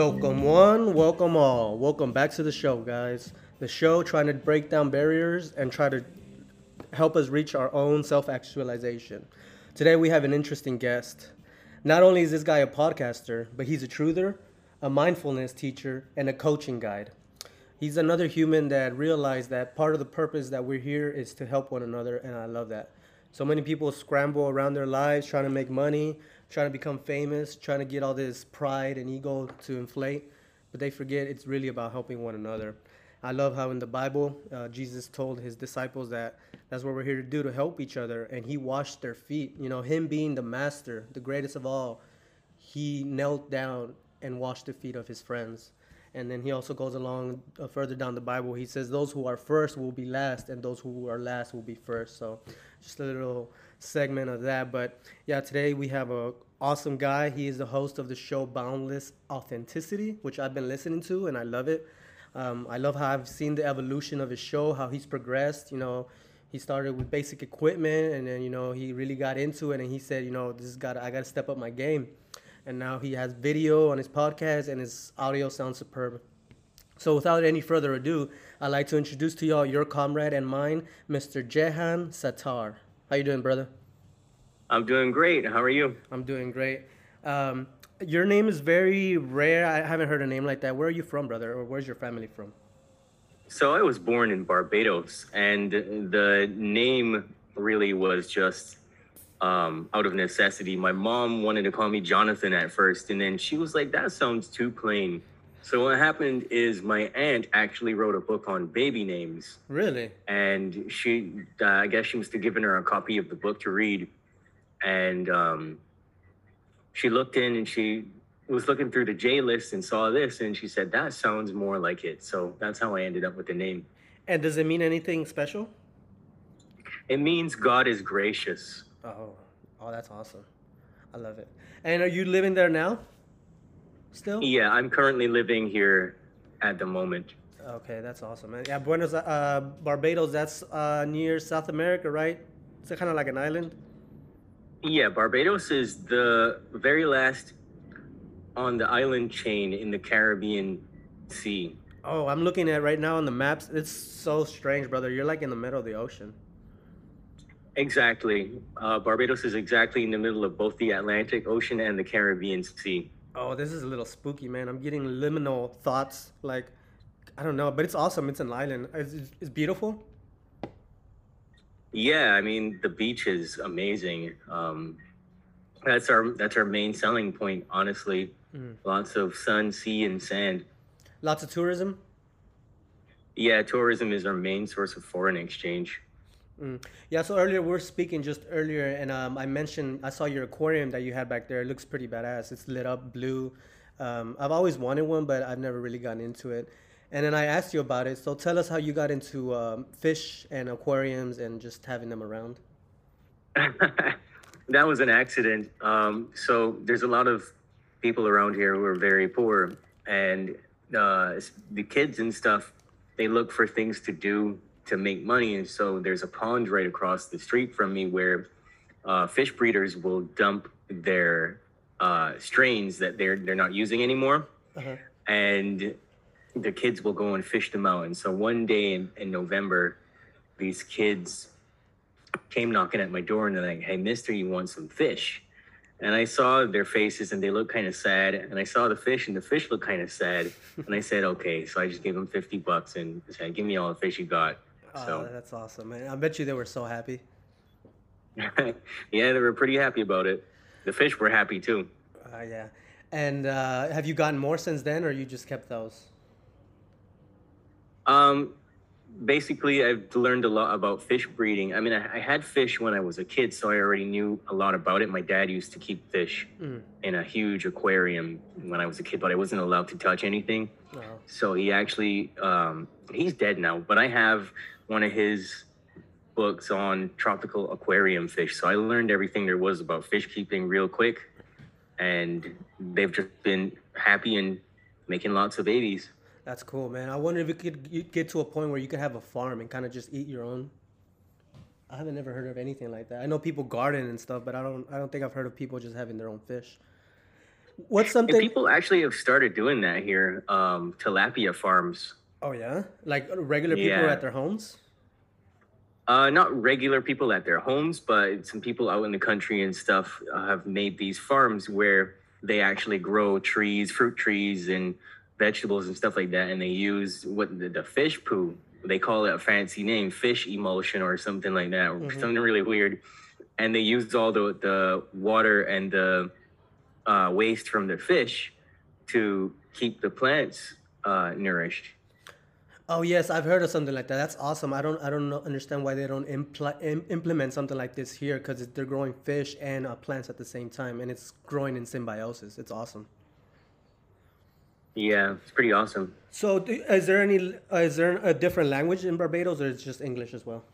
Welcome one, welcome all. Welcome back to the show, guys. The show trying to break down barriers and try to help us reach our own self-actualization. Today we have an interesting guest. Not only is this guy a podcaster, but he's a truther, a mindfulness teacher, and a coaching guide. He's another human that realized that part of the purpose that we're here is to help one another, and I love that. So many people scramble around their lives trying to make money, trying to become famous, trying to get all this pride and ego to inflate, but they forget it's really about helping one another. I love how in the Bible, uh, Jesus told his disciples that that's what we're here to do to help each other, and he washed their feet. You know, him being the master, the greatest of all, he knelt down and washed the feet of his friends. And then he also goes along uh, further down the Bible. He says, Those who are first will be last, and those who are last will be first. So, just a little segment of that. But yeah, today we have a awesome guy. He is the host of the show Boundless Authenticity, which I've been listening to and I love it. Um, I love how I've seen the evolution of his show, how he's progressed. You know, he started with basic equipment and then you know he really got into it and he said, you know, this got I got to step up my game. And now he has video on his podcast and his audio sounds superb. So without any further ado, I'd like to introduce to y'all your comrade and mine, Mr. Jehan Sattaur. How you doing, brother? I'm doing great. How are you? I'm doing great. Um, your name is very rare. I haven't heard a name like that. Where are you from, brother? Or where's your family from? So I was born in Barbados, and the name really was just um, out of necessity. My mom wanted to call me Jonathan at first, and then she was like, "That sounds too plain." So what happened is my aunt actually wrote a book on baby names. Really? And she, uh, I guess she must have given her a copy of the book to read, and um, she looked in and she was looking through the J list and saw this, and she said that sounds more like it. So that's how I ended up with the name. And does it mean anything special? It means God is gracious. Oh, oh, that's awesome. I love it. And are you living there now? Still? Yeah, I'm currently living here at the moment. Okay, that's awesome. Man. Yeah, Buenos uh, Barbados. That's uh, near South America, right? It's kind of like an island. Yeah, Barbados is the very last on the island chain in the Caribbean Sea. Oh, I'm looking at right now on the maps. It's so strange, brother. You're like in the middle of the ocean. Exactly. Uh, Barbados is exactly in the middle of both the Atlantic Ocean and the Caribbean Sea. Oh, this is a little spooky, man. I'm getting liminal thoughts. Like, I don't know, but it's awesome. It's an island. It's, it's beautiful. Yeah, I mean the beach is amazing. Um, that's our that's our main selling point, honestly. Mm. Lots of sun, sea, and sand. Lots of tourism. Yeah, tourism is our main source of foreign exchange. Mm. Yeah, so earlier we are speaking just earlier, and um, I mentioned I saw your aquarium that you had back there. It looks pretty badass. It's lit up blue. Um, I've always wanted one, but I've never really gotten into it. And then I asked you about it. So tell us how you got into um, fish and aquariums and just having them around. that was an accident. Um, so there's a lot of people around here who are very poor, and uh, the kids and stuff. They look for things to do to make money. And so there's a pond right across the street from me where uh, fish breeders will dump their uh, strains that they're they're not using anymore, uh-huh. and the kids will go and fish them out. And so one day in, in November, these kids came knocking at my door and they're like, "Hey, Mister, you want some fish?" And I saw their faces and they looked kind of sad. And I saw the fish and the fish looked kind of sad. and I said, "Okay." So I just gave them fifty bucks and said, "Give me all the fish you got." Oh, so that's awesome, man. I bet you they were so happy. yeah, they were pretty happy about it. The fish were happy too. Uh, yeah. And uh, have you gotten more since then, or you just kept those? Um, basically, I've learned a lot about fish breeding. I mean, I, I, had fish when I was a kid, so I already knew a lot about it. My dad used to keep fish mm. in a huge aquarium when I was a kid, but I wasn't allowed to touch anything. Oh. So he actually, um, he's dead now, but I have one of his books on tropical aquarium fish. So I learned everything there was about fish keeping real quick. And they've just been happy and making lots of babies. That's cool, man. I wonder if it could get to a point where you could have a farm and kind of just eat your own. I haven't never heard of anything like that. I know people garden and stuff, but I don't. I don't think I've heard of people just having their own fish. What's And something? people actually have started doing that here. Um, tilapia farms. Oh yeah, like regular people Yeah. at their homes. Uh, not regular people at their homes, but some people out in the country and stuff uh, have made these farms where they actually grow trees, fruit trees, and vegetables and stuff like that. And they use what the, the fish poo. They call it a fancy name, fish emulsion or something like that, or Mhm. something really weird. And they use all the the water and the uh, waste from the fish to keep the plants uh, nourished. Oh yes, I've heard of something like that. That's awesome. I don't I don't know, understand why they don't impl- Im- implement something like this here because they're growing fish and uh, plants at the same time, and it's growing in symbiosis. It's awesome. Yeah, it's pretty awesome. So, do, is there any uh, is there a different language in Barbados, or is it just English as well?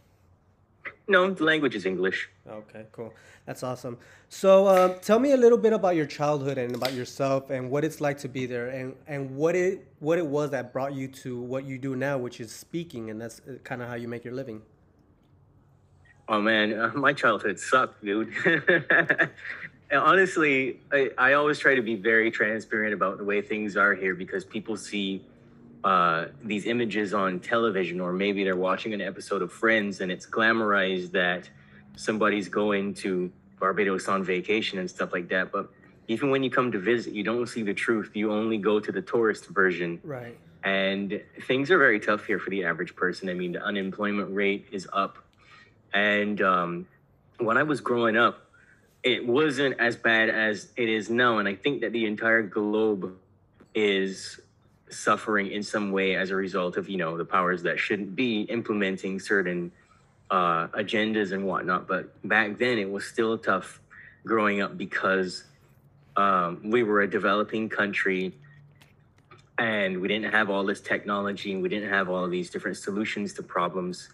No, the language is English. Okay, cool. That's awesome. So, uh, tell me a little bit about your childhood and about yourself and what it's like to be there, and and what it what it was that brought you to what you do now, which is speaking, and that's kind of how you make your living. Oh man, uh, my childhood sucked, dude. Honestly, I, I always try to be very transparent about the way things are here because people see uh, these images on television, or maybe they're watching an episode of Friends and it's glamorized that somebody's going to Barbados on vacation and stuff like that. But even when you come to visit, you don't see the truth. You only go to the tourist version. Right. and things are very tough here for the average person. I mean, the unemployment rate is up, and um, when I was growing up, it wasn't as bad as it is now. And I think that the entire globe is suffering in some way as a result of you know the powers that shouldn't be implementing certain uh, agendas and whatnot. But back then, it was still tough growing up because um, we were a developing country and we didn't have all this technology and we didn't have all these different solutions to problems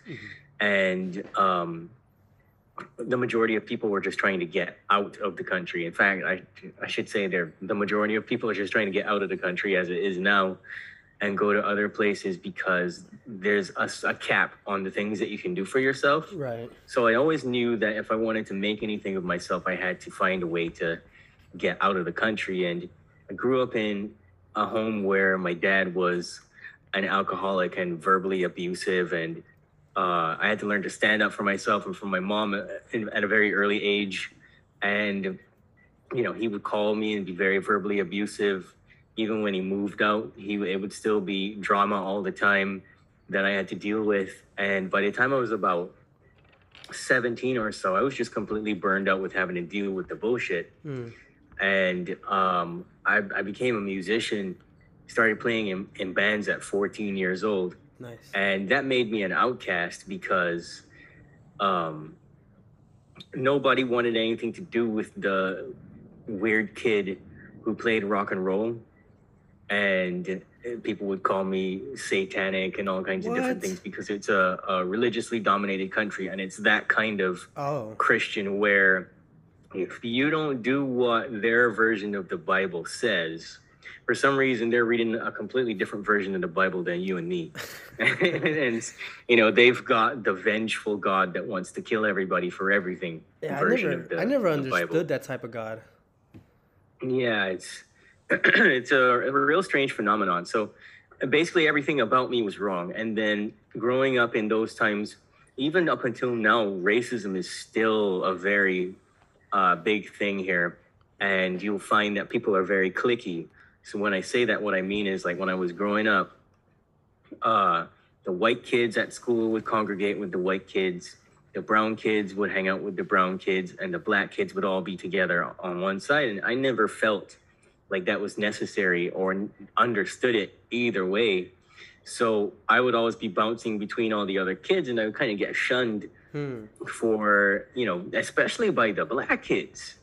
and um, the majority of people were just trying to get out of the country in fact i, I should say they're, the majority of people are just trying to get out of the country as it is now and go to other places because there's a cap on the things that you can do for yourself Right. so I always knew that if I wanted to make anything of myself, I had to find a way to get out of the country. And I grew up in a home where my dad was an alcoholic and verbally abusive. And uh, I had to learn to stand up for myself and for my mom at, at a very early age. And, you know, he would call me and be very verbally abusive. Even when he moved out, he it would still be drama all the time that I had to deal with. And by the time I was about 17 or so, I was just completely burned out with having to deal with the bullshit. Mm. And um, I, I became a musician, started playing in, in bands at 14 years old. Nice. And that made me an outcast because um, nobody wanted anything to do with the weird kid who played rock and roll. And people would call me satanic and all kinds of different things because it's a, a religiously dominated country and it's that kind of Oh. Christian where if you don't do what their version of the Bible says, for some reason they're reading a completely different version of the Bible than you and me. and you know, they've got the vengeful God that wants to kill everybody for everything Yeah, I never, of the I never understood that type of God. Yeah, it's it's a, a real strange phenomenon. So basically, everything about me was wrong. And then growing up in those times, even up until now, racism is still a very uh, big thing here. And you'll find that people are very clicky. So when I say that, what I mean is like when I was growing up, uh, the white kids at school would congregate with the white kids. The brown kids would hang out with the brown kids, and the black kids would all be together on one side. And I never felt like that was necessary or understood it either way. So I would always be bouncing between all the other kids, and I would kind of get shunned Hmm. for you know, especially by the black kids.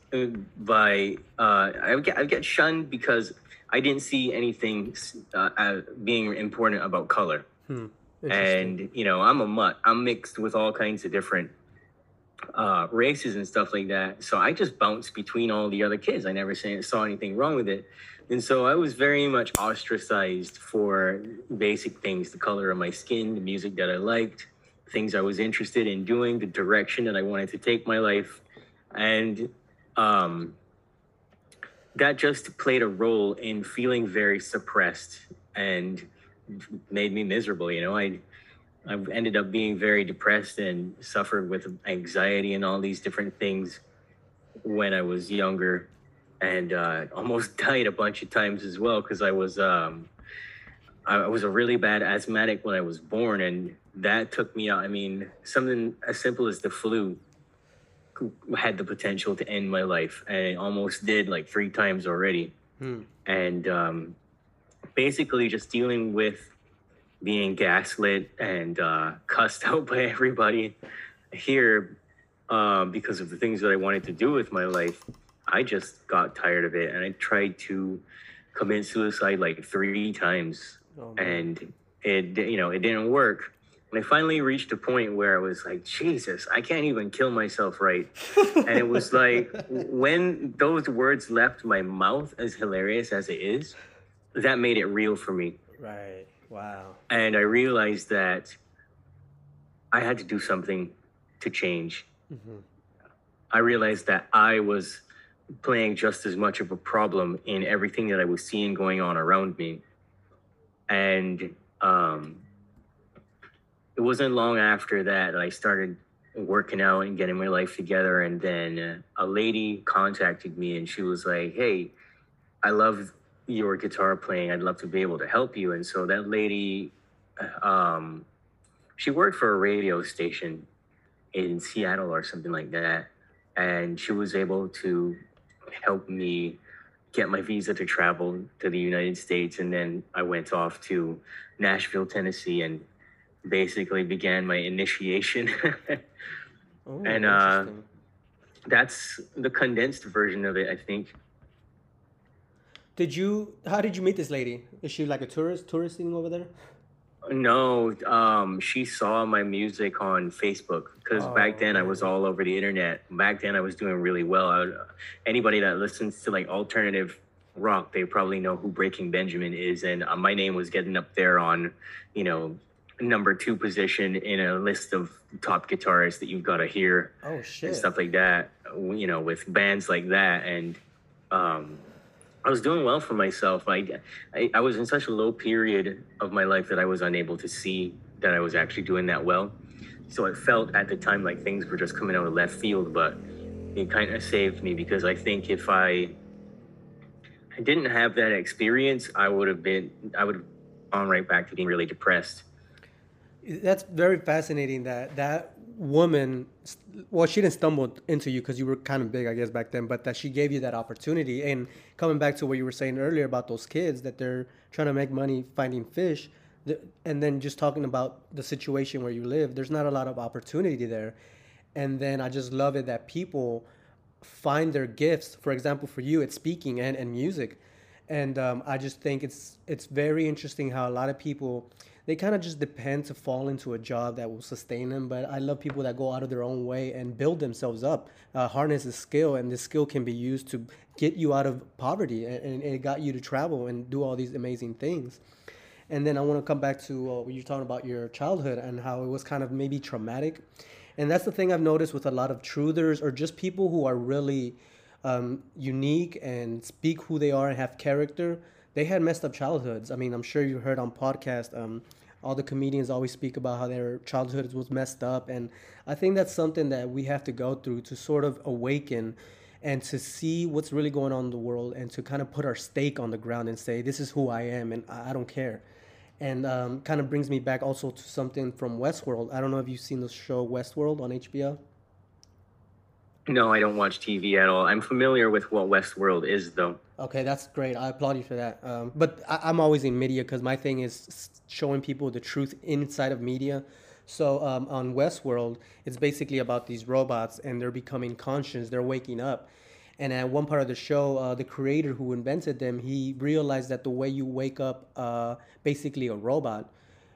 By uh, I would get I would get shunned because I didn't see anything uh, uh, being important about color. Hmm. And you know i'm a mutt. I'm mixed with all kinds of different uh, races and stuff like that. So i just bounced between all the other kids. I never saw anything wrong with it. And so i was very much ostracized for basic things the color of my skin the music that i liked things i was interested in doing the direction that i wanted to take my life. And um, that just played a role in feeling very suppressed and made me miserable. You know, I I ended up being very depressed and suffered with anxiety and all these different things when I was younger, and uh, almost died a bunch of times as well because I was um, I was a really bad asthmatic when I was born, and that took me out. I mean, something as simple as the flu had the potential to end my life, and it almost did like three times already. Hmm. And um, basically, just dealing with being gaslit and uh, cussed out by everybody here um, because of the things that I wanted to do with my life. I just got tired of it, and I tried to commit suicide like three times, oh, and it you know it didn't work. And I finally reached a point where I was like, Jesus, I can't even kill myself right. and it was like when those words left my mouth, as hilarious as it is, that made it real for me. Right. Wow. And I realized that I had to do something to change. Mm-hmm. I realized that I was playing just as much of a problem in everything that I was seeing going on around me. And um, it wasn't long after that I started working out and getting my life together. And then a lady contacted me and she was like, Hey, I love your guitar playing. I'd love to be able to help you. And so that lady, um, she worked for a radio station in Seattle or something like that. And she was able to help me get my visa to travel to the United States. And then I went off to Nashville, Tennessee, and basically began my initiation. oh, and uh, that's the condensed version of it, I think. Did you? How did you meet this lady? Is she like a tourist, touristing over there? No, um, she saw my music on Facebook because oh, back then I was all over the internet. Back then I was doing really well. Would, anybody that listens to like alternative rock, they probably know who Breaking Benjamin is, and uh, my name was getting up there on, you know, number two position in a list of top guitarists that you've got to hear. Oh shit! And stuff like that. You know, with bands like that, and um, I was doing well for myself. I, I, I was in such a low period of my life that I was unable to see that I was actually doing that well. So it felt at the time like things were just coming out of left field, but it kind of saved me because I think if I, I didn't have that experience, I would have been, I would have gone right back to being really depressed. That's very fascinating that that woman well she didn't stumble into you because you were kind of big i guess back then but that she gave you that opportunity. And coming back to what you were saying earlier about those kids that they're trying to make money finding fish and then just talking about the situation where you live there's not a lot of opportunity there. And then i just love it that people find their gifts for example for you it's speaking and, and music. And um, i just think it's it's very interesting how a lot of people they kind of just depend to fall into a job that will sustain them. But I love people that go out of their own way and build themselves up, uh, harness a skill, and this skill can be used to get you out of poverty, and, and it got you to travel and do all these amazing things. And then I want to come back to uh, you're talking about your childhood and how it was kind of maybe traumatic. And that's the thing I've noticed with a lot of truthers or just people who are really um, unique and speak who they are and have character. They had messed up childhoods. I mean, I'm sure you heard on podcast. Um, all the comedians always speak about how their childhood was messed up and i think that's something that we have to go through to sort of awaken and to see what's really going on in the world and to kind of put our stake on the ground and say this is who i am and i don't care. And um, kind of brings me back also to something from westworld. I don't know if you've seen the show westworld on hbo no, I don't watch TV at all. I'm familiar with what Westworld is, though. Okay, that's great. I applaud you for that. Um, but I, am always in media because my thing is showing people the truth inside of media. So um, on Westworld, it's basically about these robots and they're becoming conscious. They're waking up. And at one part of the show, uh, the creator who invented them, he realized that the way you wake up, uh, basically a robot,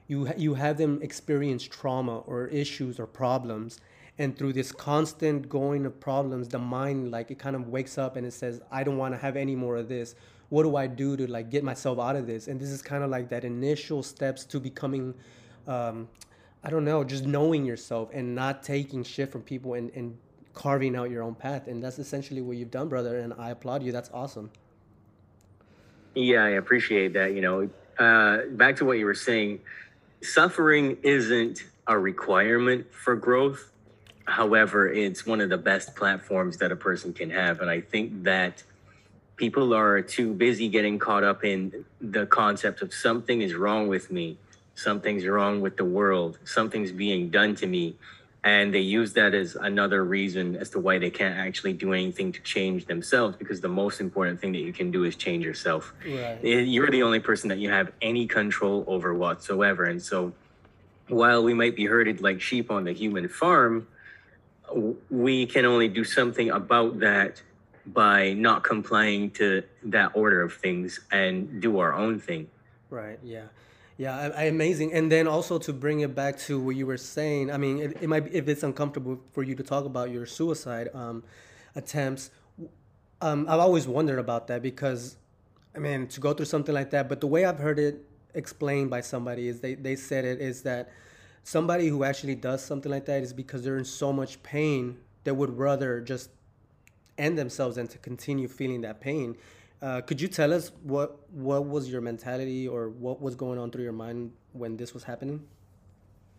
you you have them experience trauma or issues or problems and through this constant going of problems the mind like it kind of wakes up and it says i don't want to have any more of this. What do i do to like get myself out of this? And this is kind of like that initial steps to becoming um, i don't know just knowing yourself and not taking shit from people and, and carving out your own path. And that's essentially what you've done brother and i applaud you. That's awesome. Yeah, I appreciate that. You know, uh, back to what you were saying, suffering isn't a requirement for growth. However, it's one of the best platforms that a person can have. And I think that people are too busy getting caught up in the concept of something is wrong with me, something's wrong with the world, something's being done to me. And they use that as another reason as to why they can't actually do anything to change themselves because the most important thing that you can do is change yourself. Right. Eh, you're the only person that you have any control over whatsoever. And so while we might be herded like sheep on the human farm, we can only do something about that by not complying to that order of things and do our own thing. Right. Yeah. Yeah. I, I, amazing. And then also to bring it back to what you were saying. I mean, it, it might be, if it's uncomfortable for you to talk about your suicide um, attempts. Um, I've always wondered about that because, I mean, to go through something like that. But the way I've heard it explained by somebody is they they said it is that somebody who actually does something like that is because they're in so much pain they would rather just end themselves than to continue feeling that pain. Uh, could you tell us what what was your mentality or what was going on through your mind when this was happening?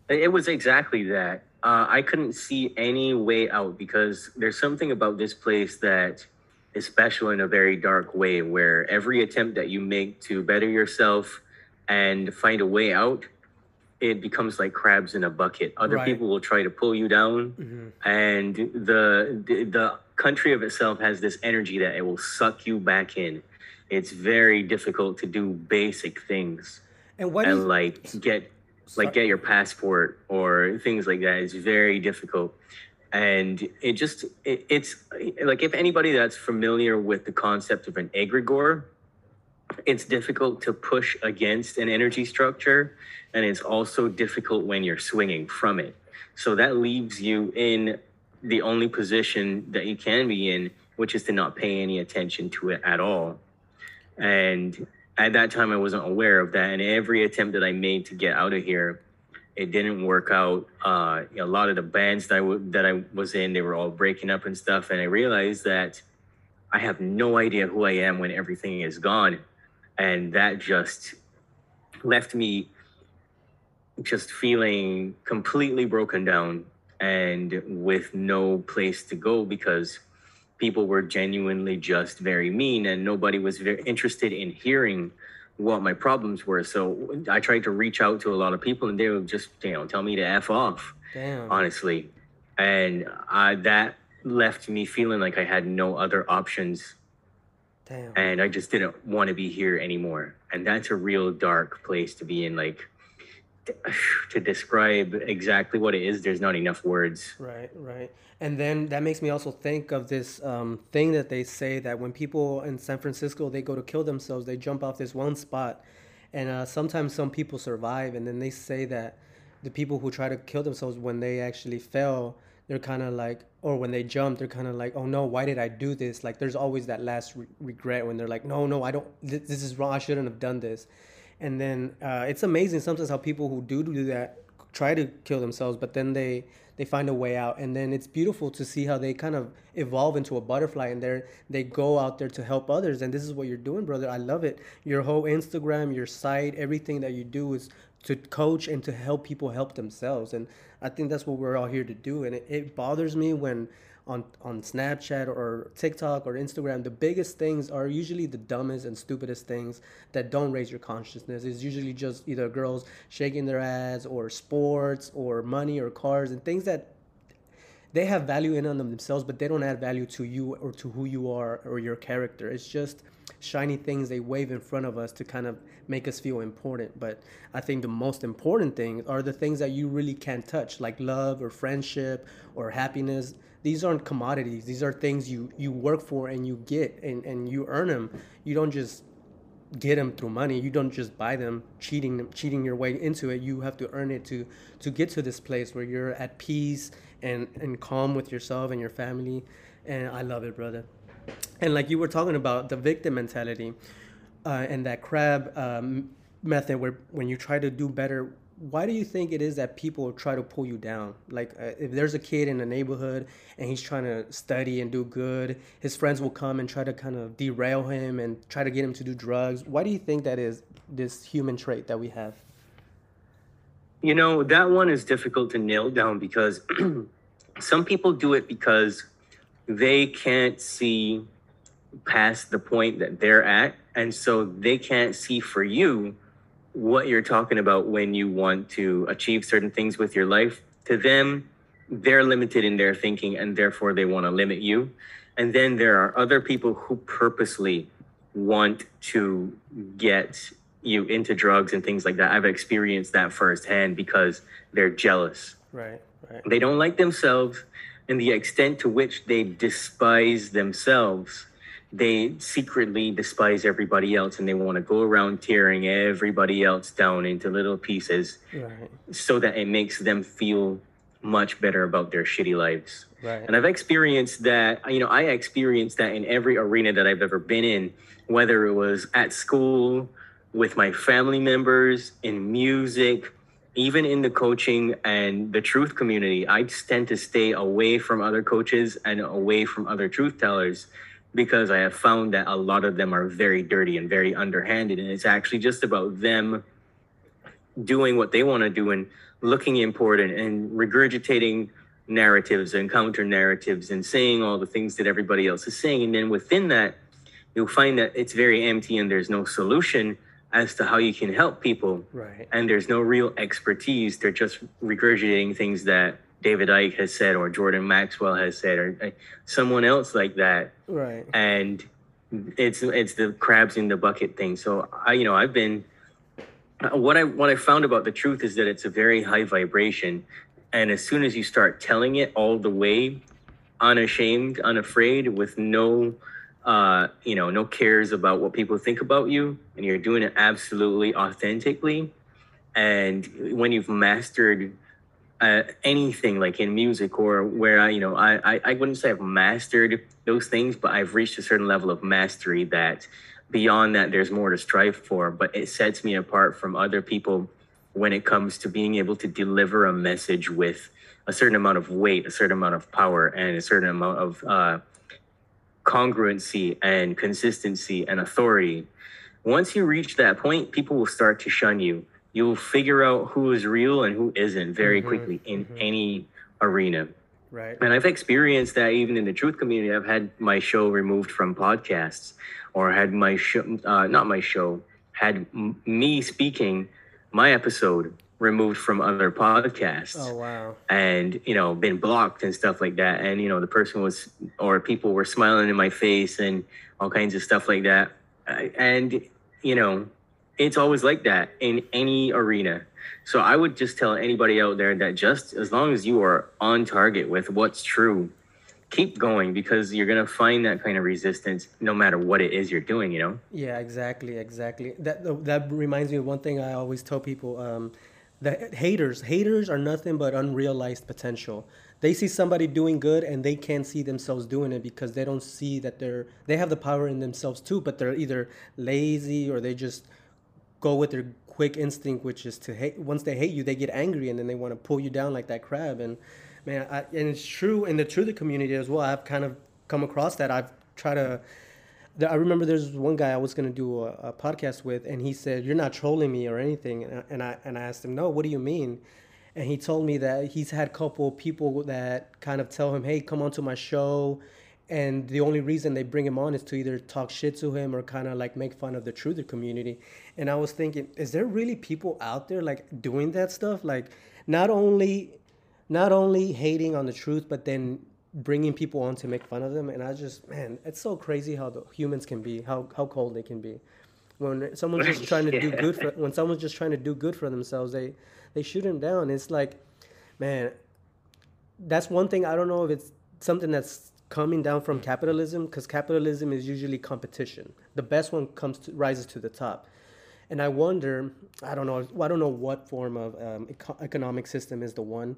It was exactly that. Uh, I couldn't see any way out because there's something about this place that is special in a very dark way, where every attempt that you make to better yourself and find a way out it becomes like crabs in a bucket. Other right. people will try to pull you down, mm-hmm. and the, the, the country of itself has this energy that it will suck you back in. It's very difficult to do basic things, and what and like get Sorry. like get your passport or things like that. It's very difficult, and it just it, it's like if anybody that's familiar with the concept of an egregore it's difficult to push against an energy structure and it's also difficult when you're swinging from it. So that leaves you in the only position that you can be in which is to not pay any attention to it at all. And at that time i wasn't aware of that and every attempt that i made to get out of here it didn't work out. Uh, a lot of the bands that I, w- that I was in they were all breaking up and stuff and i realized that i have no idea who i am when everything is gone and that just left me just feeling completely broken down and with no place to go because people were genuinely just very mean and nobody was very interested in hearing what my problems were so i tried to reach out to a lot of people and they would just you know tell me to f off Damn. honestly and uh, that left me feeling like i had no other options Damn. And I just didn't want to be here anymore. And that's a real dark place to be in. Like, to describe exactly what it is, there's not enough words. Right, right. And then that makes me also think of this um, thing that they say that when people in San Francisco they go to kill themselves, they jump off this one spot, and uh, sometimes some people survive, and then they say that the people who try to kill themselves when they actually fail, they're kind of like, or when they jump, they're kind of like, oh no, why did I do this? Like, there's always that last re- regret when they're like, no, no, I don't, th- this is wrong. I shouldn't have done this. And then uh, it's amazing sometimes how people who do do that try to kill themselves, but then they they find a way out. And then it's beautiful to see how they kind of evolve into a butterfly, and they they go out there to help others. And this is what you're doing, brother. I love it. Your whole Instagram, your site, everything that you do is to coach and to help people help themselves. And I think that's what we're all here to do. And it, it bothers me when on on Snapchat or TikTok or Instagram, the biggest things are usually the dumbest and stupidest things that don't raise your consciousness. It's usually just either girls shaking their ass or sports or money or cars and things that they have value in on them themselves, but they don't add value to you or to who you are or your character. It's just shiny things they wave in front of us to kind of make us feel important. But I think the most important things are the things that you really can't touch, like love or friendship or happiness. These aren't commodities. These are things you you work for and you get and, and you earn them. You don't just get them through money. You don't just buy them cheating cheating your way into it. You have to earn it to to get to this place where you're at peace and and calm with yourself and your family. And I love it, brother and like you were talking about the victim mentality uh, and that crab um, method where when you try to do better why do you think it is that people try to pull you down? Like, uh, if there's a kid in the neighborhood and he's trying to study and do good, his friends will come and try to kind of derail him and try to get him to do drugs. Why do you think that is this human trait that we have? You know, that one is difficult to nail down because some people do it because they can't see past the point that they're at. And so they can't see for you what you're talking about when you want to achieve certain things with your life. To them, they're limited in their thinking and therefore they want to limit you. And then there are other people who purposely want to get you into drugs and things like that. I've experienced that firsthand because they're jealous. Right, right. They don't like themselves and the extent to which they despise themselves they secretly despise everybody else and they want to go around tearing everybody else down into little pieces right. so that it makes them feel much better about their shitty lives. Right. And I've experienced that, you know, I experienced that in every arena that I've ever been in, whether it was at school, with my family members, in music, even in the coaching and the truth community. I tend to stay away from other coaches and away from other truth tellers because I have found that a lot of them are very dirty and very underhanded. And it's actually just about them doing what they want to do and looking important and regurgitating narratives and counter narratives and saying all the things that everybody else is saying. And then within that, you'll find that it's very empty and there's no solution as to how you can help people. Right. And there's no real expertise. They're just regurgitating things that David Icke has said or Jordan Maxwell has said or uh, someone else like that. Right. And it's it's the crabs in the bucket thing. So I you know I've been what I what I found about the truth is that it's a very high vibration, and as soon as you start telling it all the way, unashamed, unafraid, with no uh, you know no cares about what people think about you, and you're doing it absolutely authentically, and when you've mastered uh, anything like in music or where I, you know, I, I, I wouldn't say I've mastered those things, but I've reached a certain level of mastery that beyond that, there's more to strive for. But it sets me apart from other people when it comes to being able to deliver a message with a certain amount of weight, a certain amount of power, and a certain amount of uh, congruency and consistency and authority. Once you reach that point, people will start to shun you you'll figure out who is real and who isn't very mm-hmm, quickly in mm-hmm. any arena. Right. And I've experienced that even in the truth community. I've had my show removed from podcasts or had my show, uh, not my show, had m- me speaking my episode removed from other podcasts. Oh, wow. And, you know, been blocked and stuff like that. And, you know, the person was, or people were smiling in my face and all kinds of stuff like that. And, you know, it's always like that in any arena. So I would just tell anybody out there that just as long as you are on target with what's true, keep going because you're gonna find that kind of resistance no matter what it is you're doing. You know. Yeah, exactly, exactly. That that reminds me of one thing I always tell people. Um, that haters, haters are nothing but unrealized potential. They see somebody doing good and they can't see themselves doing it because they don't see that they're they have the power in themselves too, but they're either lazy or they just go with their quick instinct, which is to hate. Once they hate you, they get angry and then they want to pull you down like that crab. And man, I, and it's true in the truth community as well. I've kind of come across that. I've tried to. I remember there's one guy I was gonna do a, a podcast with, and he said, "You're not trolling me or anything." And I, and I and I asked him, "No, what do you mean?" And he told me that he's had a couple people that kind of tell him, "Hey, come on to my show." and the only reason they bring him on is to either talk shit to him or kind of like make fun of the truther community and i was thinking is there really people out there like doing that stuff like not only not only hating on the truth but then bringing people on to make fun of them and i just man it's so crazy how the humans can be how how cold they can be when someone's just trying to yeah. do good for when someone's just trying to do good for themselves they they shoot them down it's like man that's one thing i don't know if it's something that's coming down from capitalism because capitalism is usually competition. The best one comes to, rises to the top. And I wonder, I don't know, I don't know what form of um, eco- economic system is the one,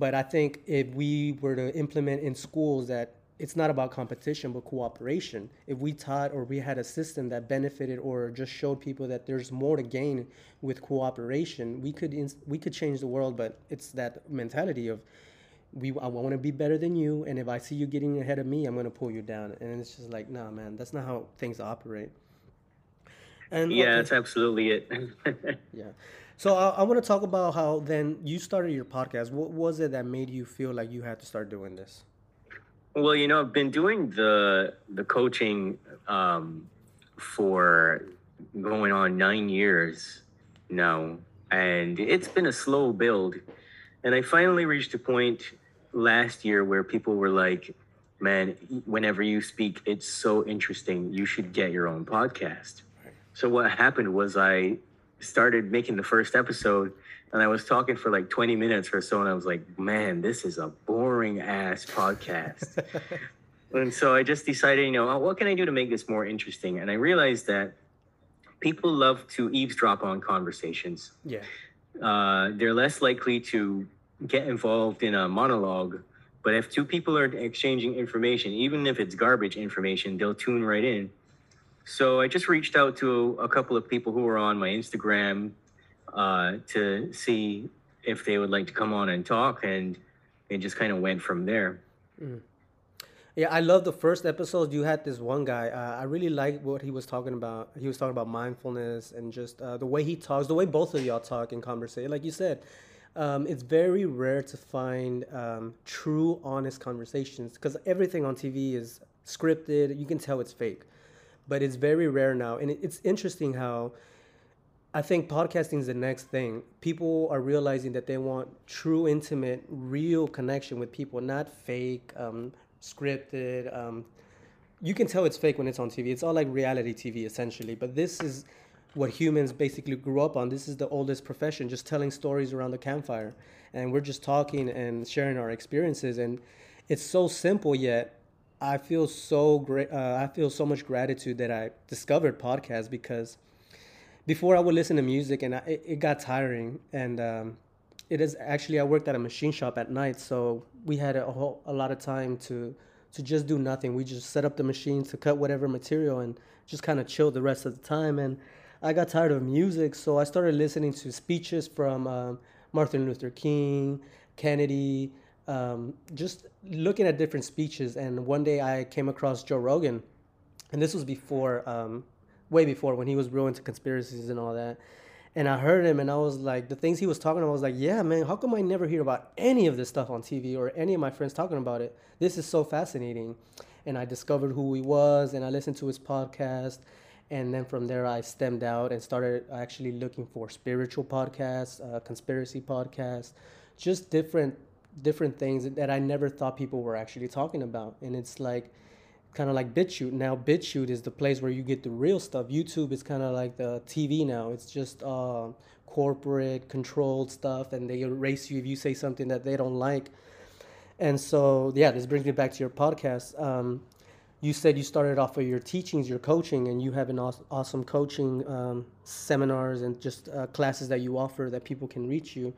but I think if we were to implement in schools that it's not about competition but cooperation if we taught or we had a system that benefited or just showed people that there's more to gain with cooperation we could ins- we could change the world. But it's that mentality of we I want to be better than you and if I see you getting ahead of me I'm going to pull you down. And it's just like nah man that's not how things operate. And yeah okay. that's absolutely it. Yeah so I, I want to talk about how then you started your podcast what was it that made you feel like you had to start doing this well, you know, I've been doing the the coaching um, for going on nine years now, and it's been a slow build. And I finally reached a point last year where people were like, "Man, whenever you speak, it's so interesting. You should get your own podcast." So what happened was I started making the first episode and I was talking for like 20 minutes or so, and I was like, man, this is a boring ass podcast. and so I just decided, you know, what can I do to make this more interesting? And I realized that people love to eavesdrop on conversations. Yeah. Uh, they're less likely to get involved in a monologue. But if two people are exchanging information, even if it's garbage information, they'll tune right in. So I just reached out to a, couple of people who were on my Instagram uh, to see if they would like to come on and talk, and it just kind of went from there. Mm. Yeah, I love the first episode. You had this one guy. Uh, I really like what he was talking about. He was talking about mindfulness and just uh, the way he talks, the way both of y'all talk in conversation. Like you said, um, it's very rare to find um, true, honest conversations because everything on TV is scripted. You can tell it's fake, but it's very rare now. And it's interesting how I think podcasting is the next thing. People are realizing that they want true, intimate, real connection with people, not fake, um, scripted. Um, you can tell it's fake when it's on TV. It's all like reality TV essentially. But this is what humans basically grew up on. This is the oldest profession, just telling stories around the campfire, and we're just talking and sharing our experiences. And it's so simple yet. I feel so great. Uh, I feel so much gratitude that I discovered podcasts because before I would listen to music and I, it, it, got tiring. And um, it is actually I worked at a machine shop at night, so we had a whole a lot of time to to just do nothing. We just set up the machine to cut whatever material and just kind of chill the rest of the time. And I got tired of music, so I started listening to speeches from um, Martin Luther King, Kennedy, um, just looking at different speeches. And one day I came across Joe Rogan, and this was before um, way before when he was real into conspiracies and all that. And I heard him and I was like, the things he was talking about, I was like, yeah, man, how come I never hear about any of this stuff on TV or any of my friends talking about it? This is so fascinating. And I discovered who he was and I listened to his podcast. And then from there, I stemmed out and started actually looking for spiritual podcasts, uh, conspiracy podcasts, just different different things that I never thought people were actually talking about. And it's like, kind of like BitChute. Now BitChute is the place where you get the real stuff. YouTube is kind of like the TV now. It's just uh, corporate controlled stuff, and they erase you if you say something that they don't like. And so, yeah, this brings me back to your podcast. Um, you said you started off with your teachings, your coaching, and you have an awesome coaching um, seminars and just uh, classes that you offer that people can reach you.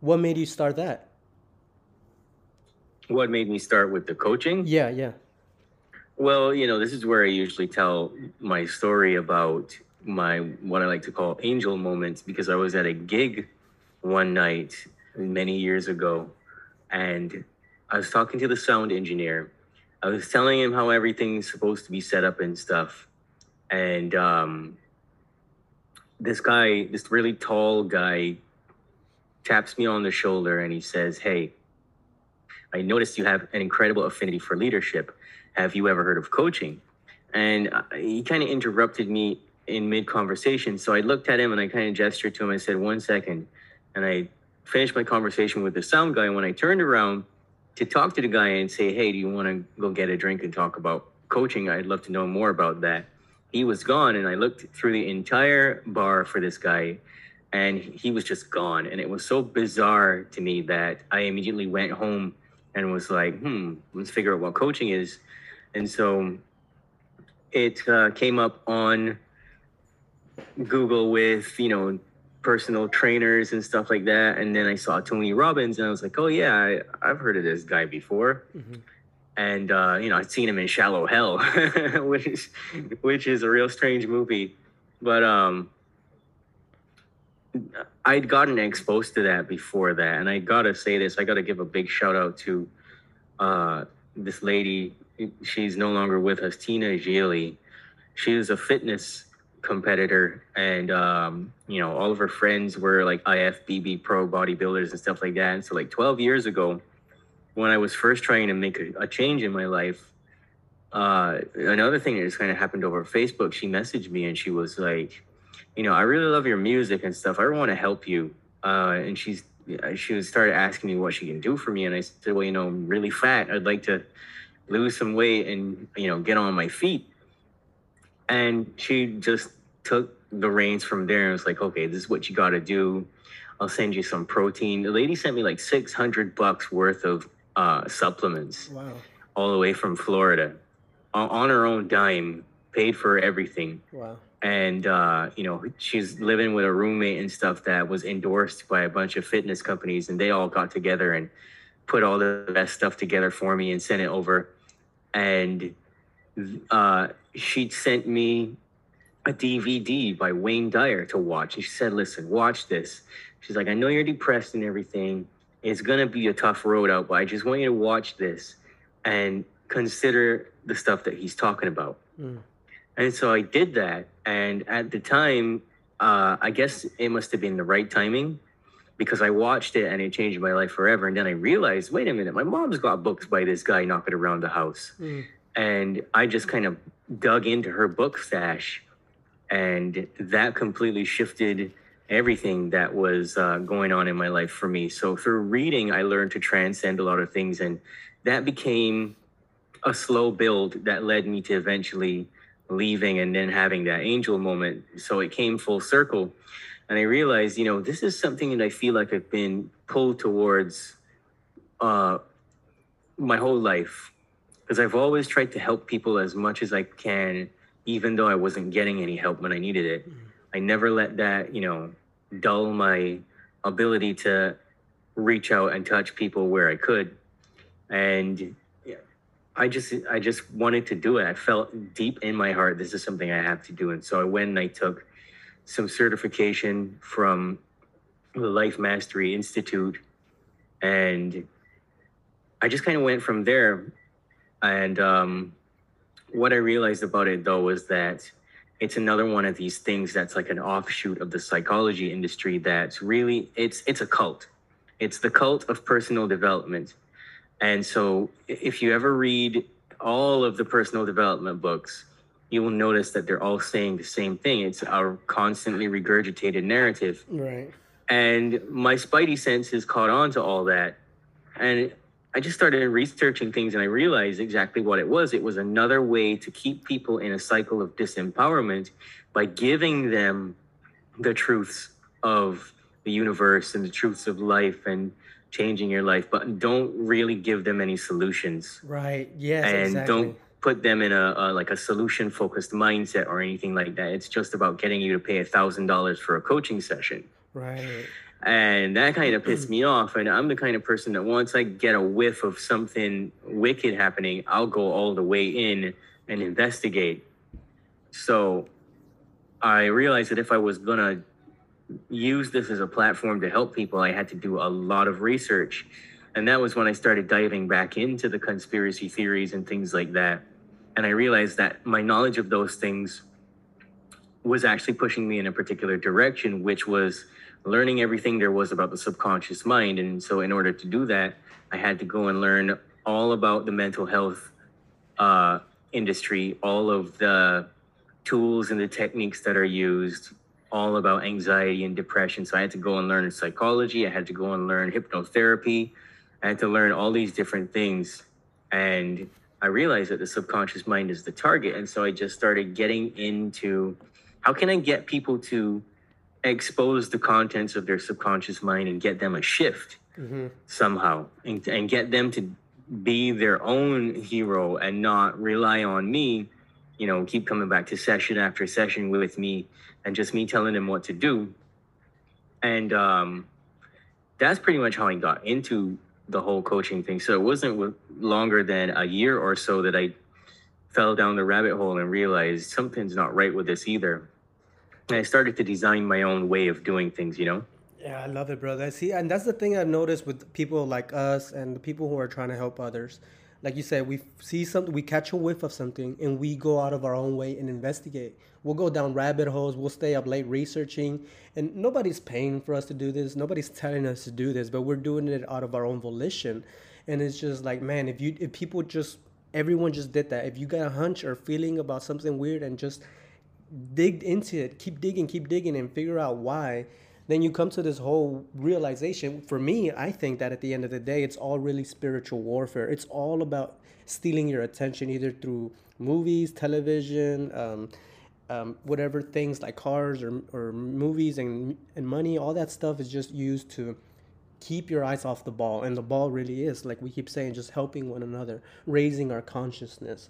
What made you start that? What made me start with the coaching? Yeah, yeah. Well, you know, this is where I usually tell my story about my what I like to call angel moments because I was at a gig one night many years ago and I was talking to the sound engineer. I was telling him how everything's supposed to be set up and stuff. And um, this guy, this really tall guy, taps me on the shoulder and he says, Hey, I noticed you have an incredible affinity for leadership have you ever heard of coaching? And uh, he kind of interrupted me in mid conversation. So I looked at him and I kind of gestured to him. I said, one second. And I finished my conversation with the sound guy. And when I turned around to talk to the guy and say, hey, do you want to go get a drink and talk about coaching? I'd love to know more about that. He was gone. And I looked through the entire bar for this guy and he was just gone. And it was so bizarre to me that I immediately went home and was like, hmm, let's figure out what coaching is. And so it uh, came up on Google with, you know, personal trainers and stuff like that. And then I saw Tony Robbins and I was like, oh, yeah, I, have heard of this guy before. Mm-hmm. and uh, you know I'd seen him in Shallow Hal, which is which is a real strange movie, but um, I'd gotten exposed to that before that, and I gotta say this, I gotta give a big shout out to uh, this lady. She's no longer with us, Tina Gili. She was a fitness competitor, and um, you know all of her friends were like IFBB pro bodybuilders and stuff like that. And so, like 12 years ago when I was first trying to make a, a change in my life, uh, another thing that just kind of happened over Facebook, she messaged me and she was like, you know, I really love your music and stuff. I want to help you. Uh, and she's, she started asking me what she can do for me. And I said, well, you know, I'm really fat. I'd like to lose some weight and, you know, get on my feet. And she just took the reins from there and was like, okay, this is what you got to do. I'll send you some protein. The lady sent me like 600 bucks worth of uh, supplements Wow. all the way from Florida on, on her own dime, paid for everything. Wow. And, uh, you know, she's living with a roommate and stuff that was endorsed by a bunch of fitness companies. And they all got together and put all the best stuff together for me and sent it over. And uh, she sent me a DVD by Wayne Dyer to watch. And she said, listen, watch this. She's like, I know you're depressed and everything. It's going to be a tough road out, but I just want you to watch this and consider the stuff that he's talking about. Mm. And so I did that. And at the time, uh, I guess it must have been the right timing because I watched it and it changed my life forever. And then I realized, wait a minute, my mom's got books by this guy knocking around the house. Mm. And I just kind of dug into her book stash. And that completely shifted everything that was uh, going on in my life for me. So through reading, I learned to transcend a lot of things. And that became a slow build that led me to eventually leaving and then having that angel moment. So it came full circle. And I realized, you know, this is something that I feel like I've been pulled towards uh, my whole life. Because I've always tried to help people as much as I can, even though I wasn't getting any help when I needed it. I never let that, you know, dull my ability to reach out and touch people where I could. And I just I just wanted to do it. I felt deep in my heart this is something I have to do. And so I went and I took some certification from the Life Mastery Institute and I just kind of went from there. And um, what I realized about it though was that it's another one of these things that's like an offshoot of the psychology industry that's really it's it's a cult it's the cult of personal development and so if you ever read all of the personal development books you will notice that they're all saying the same thing. It's our constantly regurgitated narrative. Right. and my spidey senses caught on to all that. And i just started researching things and i realized exactly what it was. It was another way to keep people in a cycle of disempowerment by giving them the truths of the universe and the truths of life and changing your life but don't really give them any solutions Right. Yes. and exactly. don't put them in a, a like a solution focused mindset or anything like that it's just about getting you to pay a thousand dollars for a coaching session Right. and that kind of pissed me off. And I'm the kind of person that once I get a whiff of something wicked happening, I'll go all the way in and investigate. So I realized that if I was going to use this as a platform to help people, I had to do a lot of research. And that was when I started diving back into the conspiracy theories and things like that. And I realized that my knowledge of those things was actually pushing me in a particular direction, which was learning everything there was about the subconscious mind. And so, in order to do that, I had to go and learn all about the mental health uh, industry, all of the tools and the techniques that are used, all about anxiety and depression. So, I had to go and learn psychology, I had to go and learn hypnotherapy, I had to learn all these different things. And I realized that the subconscious mind is the target. And so, I just started getting into how can I get people to expose the contents of their subconscious mind and get them a shift hmm somehow and, and get them to be their own hero and not rely on me you know keep coming back to session after session with me and just me telling them what to do and um, that's pretty much how i got into the whole coaching thing. So it wasn't longer than a year or so that I fell down the rabbit hole and realized something's not right with this either. And I started to design my own way of doing things, you know? Yeah, I love it, brother. I See, and that's the thing I've noticed with people like us and the people who are trying to help others. Like you said, we see something, we catch a whiff of something, and we go out of our own way and investigate. We'll go down rabbit holes. We'll stay up late researching, and nobody's paying for us to do this. Nobody's telling us to do this, but we're doing it out of our own volition. And it's just like, man, if you if people just everyone just did that. If you got a hunch or feeling about something weird and just dig into it, keep digging, keep digging, and figure out why, then you come to this whole realization. For me, I think that at the end of the day, it's all really spiritual warfare. It's all about stealing your attention either through movies, television, um, um, whatever things like cars or, or movies and, and money, all that stuff is just used to keep your eyes off the ball. And the ball really is, like we keep saying, just helping one another, raising our consciousness.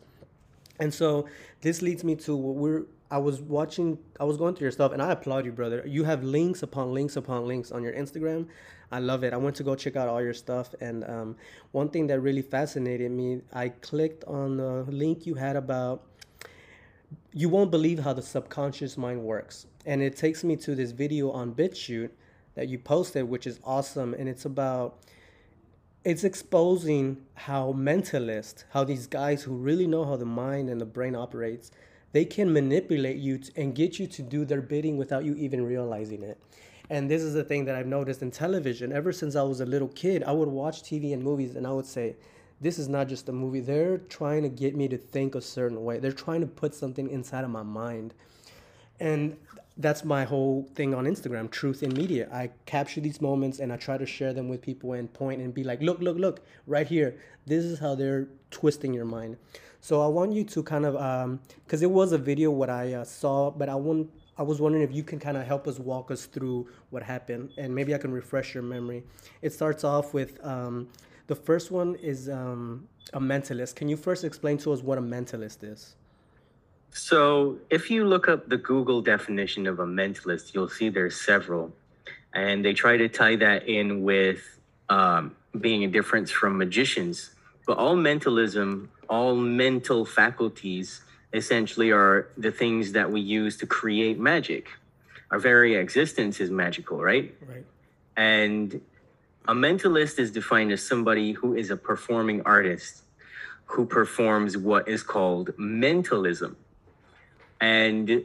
And so this leads me to what we're I was watching I was going through your stuff and I applaud you, brother. You have links upon links upon links on your Instagram. I love it. I went to go check out all your stuff and um, one thing that really fascinated me, I clicked on the link you had about you won't believe how the subconscious mind works. And it takes me to this video on BitChute that you posted, which is awesome. And it's about, it's exposing how mentalists, how these guys who really know how the mind and the brain operates, they can manipulate you and get you to do their bidding without you even realizing it. And this is the thing that I've noticed in television. Ever since I was a little kid, I would watch TV and movies and I would say, this is not just a movie. They're trying to get me to think a certain way. They're trying to put something inside of my mind. And that's my whole thing on Instagram, truth in media. I capture these moments and I try to share them with people and point and be like, look, look, look, right here. This is how they're twisting your mind. So I want you to kind of, because um, it was a video what I uh, saw, but I want, I was wondering if you can kind of help us walk us through what happened, and maybe I can refresh your memory. It starts off with um, the first one is um, a mentalist. Can you first explain to us what a mentalist is? So, if you look up the Google definition of a mentalist, you'll see there's several, and they try to tie that in with um, being a difference from magicians. But all mentalism, all mental faculties, essentially are the things that we use to create magic. Our very existence is magical, right? Right. And a mentalist is defined as somebody who is a performing artist who performs what is called mentalism. And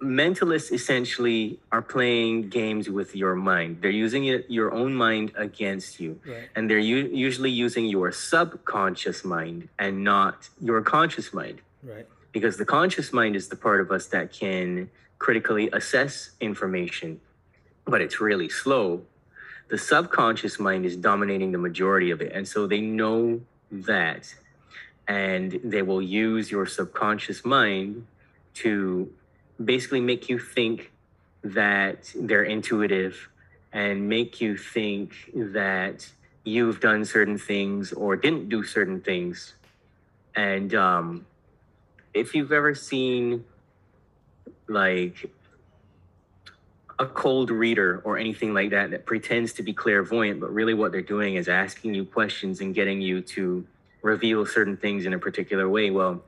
mentalists essentially are playing games with your mind. They're using it, your own mind against you. Right. And they're u- usually using your subconscious mind and not your conscious mind. Right. Because the conscious mind is the part of us that can critically assess information, but it's really slow. The subconscious mind is dominating the majority of it. And so they know that. And they will use your subconscious mind to basically make you think that they're intuitive and make you think that you've done certain things or didn't do certain things. And um, if you've ever seen like a cold reader or anything like that that pretends to be clairvoyant, but really what they're doing is asking you questions and getting you to reveal certain things in a particular way, well,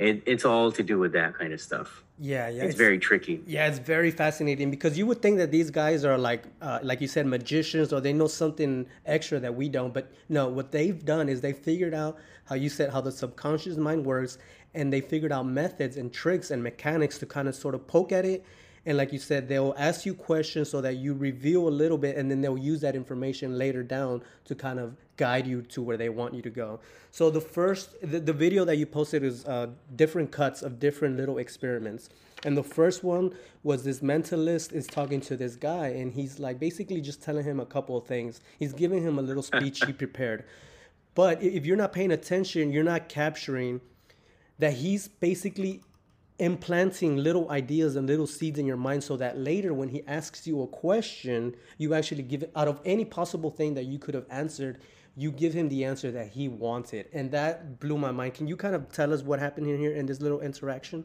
it, it's all to do with that kind of stuff. Yeah, yeah. It's, it's, very tricky. Yeah, it's very fascinating because you would think that these guys are like, uh, like you said, magicians or they know something extra that we don't. But no, what they've done is they figured out how you said how the subconscious mind works, and they figured out methods and tricks and mechanics to kind of sort of poke at it and like you said they'll ask you questions so that you reveal a little bit and then they'll use that information later down to kind of guide you to where they want you to go. So the first the, the video that you posted is uh, different cuts of different little experiments. And the first one was this mentalist is talking to this guy and he's like basically just telling him a couple of things. He's giving him a little speech he prepared. But if you're not paying attention you're not capturing that he's basically implanting little ideas and little seeds in your mind so that later when he asks you a question you actually give it out of any possible thing that you could have answered you give him the answer that he wanted. And that blew my mind. Can you kind of tell us what happened in here in this little interaction?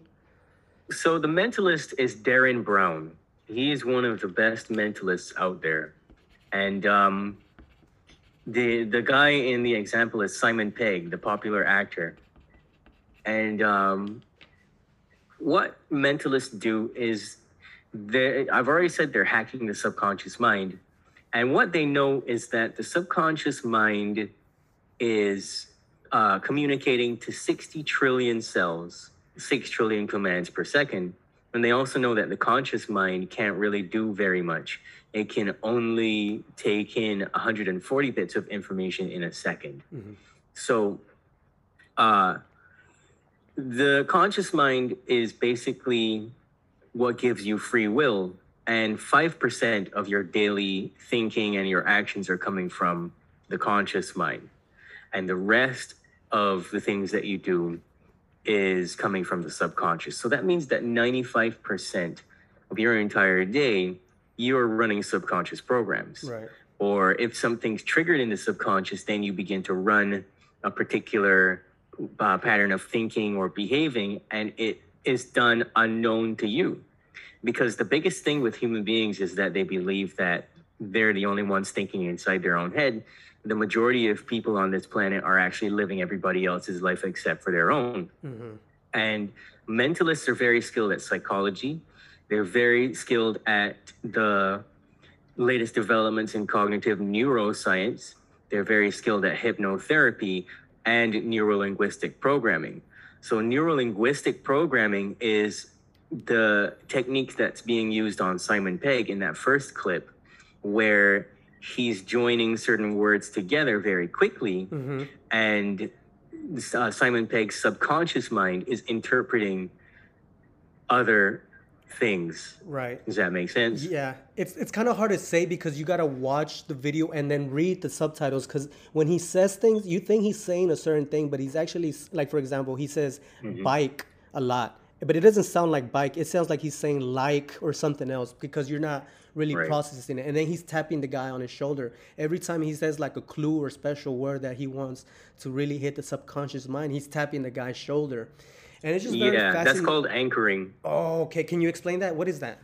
So the mentalist is Derren Brown. He is one of the best mentalists out there. And um, the the guy in the example is Simon Pegg, the popular actor, and um, what mentalists do is they I've already said they're hacking the subconscious mind, and what they know is that the subconscious mind is uh, communicating to 60 trillion cells, 6 trillion commands per second. And they also know that the conscious mind can't really do very much. It can only take in 140 bits of information in a 2nd So, uh, the conscious mind is basically what gives you free will, and 5% of your daily thinking and your actions are coming from the conscious mind. And the rest of the things that you do is coming from the subconscious. So that means that 95% of your entire day, you're running subconscious programs. Right. Or if something's triggered in the subconscious, then you begin to run a particular uh, pattern of thinking or behaving, and it is done unknown to you. Because the biggest thing with human beings is that they believe that they're the only ones thinking inside their own head. The majority of people on this planet are actually living everybody else's life except for their own. And mentalists are very skilled at psychology. They're very skilled at the latest developments in cognitive neuroscience. They're very skilled at hypnotherapy and neurolinguistic programming. So, neurolinguistic programming is the technique that's being used on Simon Pegg in that first clip, where he's joining certain words together very quickly, and uh, Simon Pegg's subconscious mind is interpreting other things. Right. Does that make sense? Yeah, it's it's kind of hard to say because you gotta watch the video and then read the subtitles. Because when he says things, you think he's saying a certain thing, but he's actually like, for example, he says Mm-hmm. bike a lot, but it doesn't sound like bike. It sounds like he's saying like or something else because you're not really Right. processing it. And then he's tapping the guy on his shoulder every time he says like a clue or special word that he wants to really hit the subconscious mind. He's tapping the guy's shoulder, and it's just Yeah, that's called anchoring. Oh, okay. Can you explain that? What is that?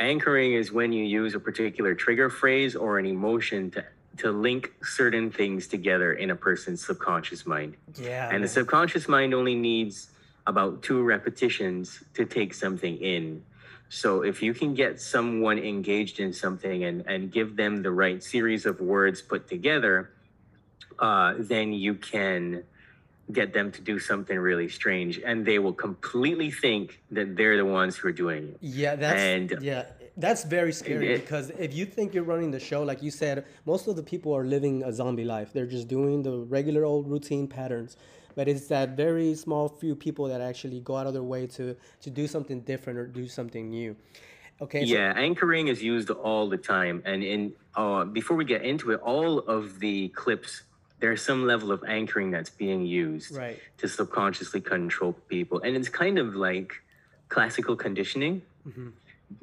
Anchoring is when you use a particular trigger phrase or an emotion to, to link certain things together in a person's subconscious mind. Yeah. And the subconscious mind only needs about two repetitions to take something in. So if you can get someone engaged in something and, and give them the right series of words put together, uh, then you can get them to do something really strange and they will completely think that they're the ones who are doing it. Yeah, that's And- yeah, that's very scary It- because if you think you're running the show, like you said, most of the people are living a zombie life. They're just doing the regular old routine patterns. But it's that very small few people that actually go out of their way to to do something different or do something new. Okay. so- Yeah, anchoring is used all the time. And in uh, before we get into it, all of the clips, there's some level of anchoring that's being used Right. to subconsciously control people. And it's kind of like classical conditioning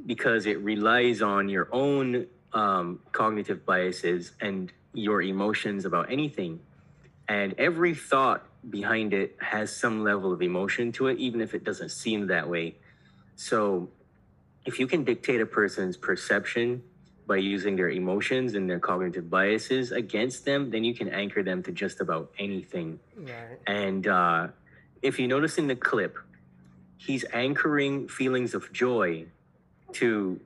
because it relies on your own um, cognitive biases and your emotions about anything. And every thought behind it has some level of emotion to it, even if it doesn't seem that way. So if you can dictate a person's perception by using their emotions and their cognitive biases against them, then you can anchor them to just about anything. Right. And uh, if you notice in the clip, he's anchoring feelings of joy to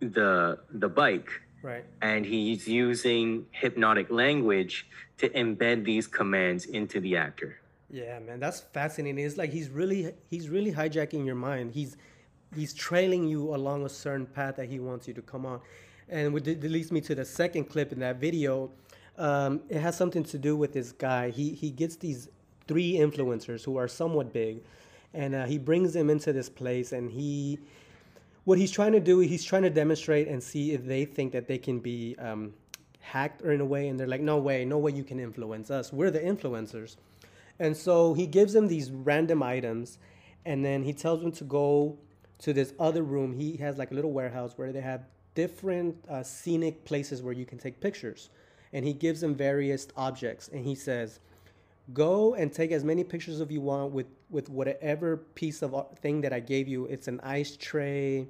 the the bike, Right. and he's using hypnotic language to embed these commands into the actor. Yeah, man, that's fascinating. It's like he's really he's really hijacking your mind. He's he's trailing you along a certain path that he wants you to come on. And that leads me to the second clip in that video. Um, it has something to do with this guy. He he gets these three influencers who are somewhat big, and uh, he brings them into this place. And he, what he's trying to do, he's trying to demonstrate and see if they think that they can be um, hacked or in a way. And they're like, no way, no way you can influence us. We're the influencers. And so he gives them these random items, and then he tells them to go to this other room. He has like a little warehouse where they have different uh, scenic places where you can take pictures. And he gives them various objects, and he says, "Go and take as many pictures of you want with with whatever piece of thing that I gave you. It's an ice tray.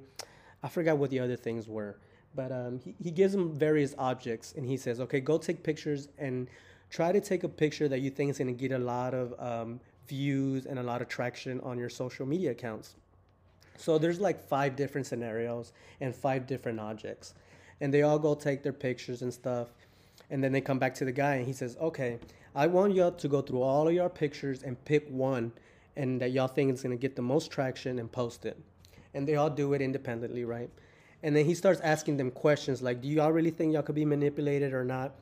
I forgot what the other things were, but um, he, he gives them various objects and he says, okay, go take pictures and try to take a picture that you think is going to get a lot of um, views and a lot of traction on your social media accounts. So there's like five different scenarios and five different objects. And they all go take their pictures and stuff. And then they come back to the guy and he says, okay, I want y'all to go through all of your pictures and pick one and that y'all think is to get the most traction and post it. And they all do it independently, right? And then he starts asking them questions like, do y'all really think y'all could be manipulated or not?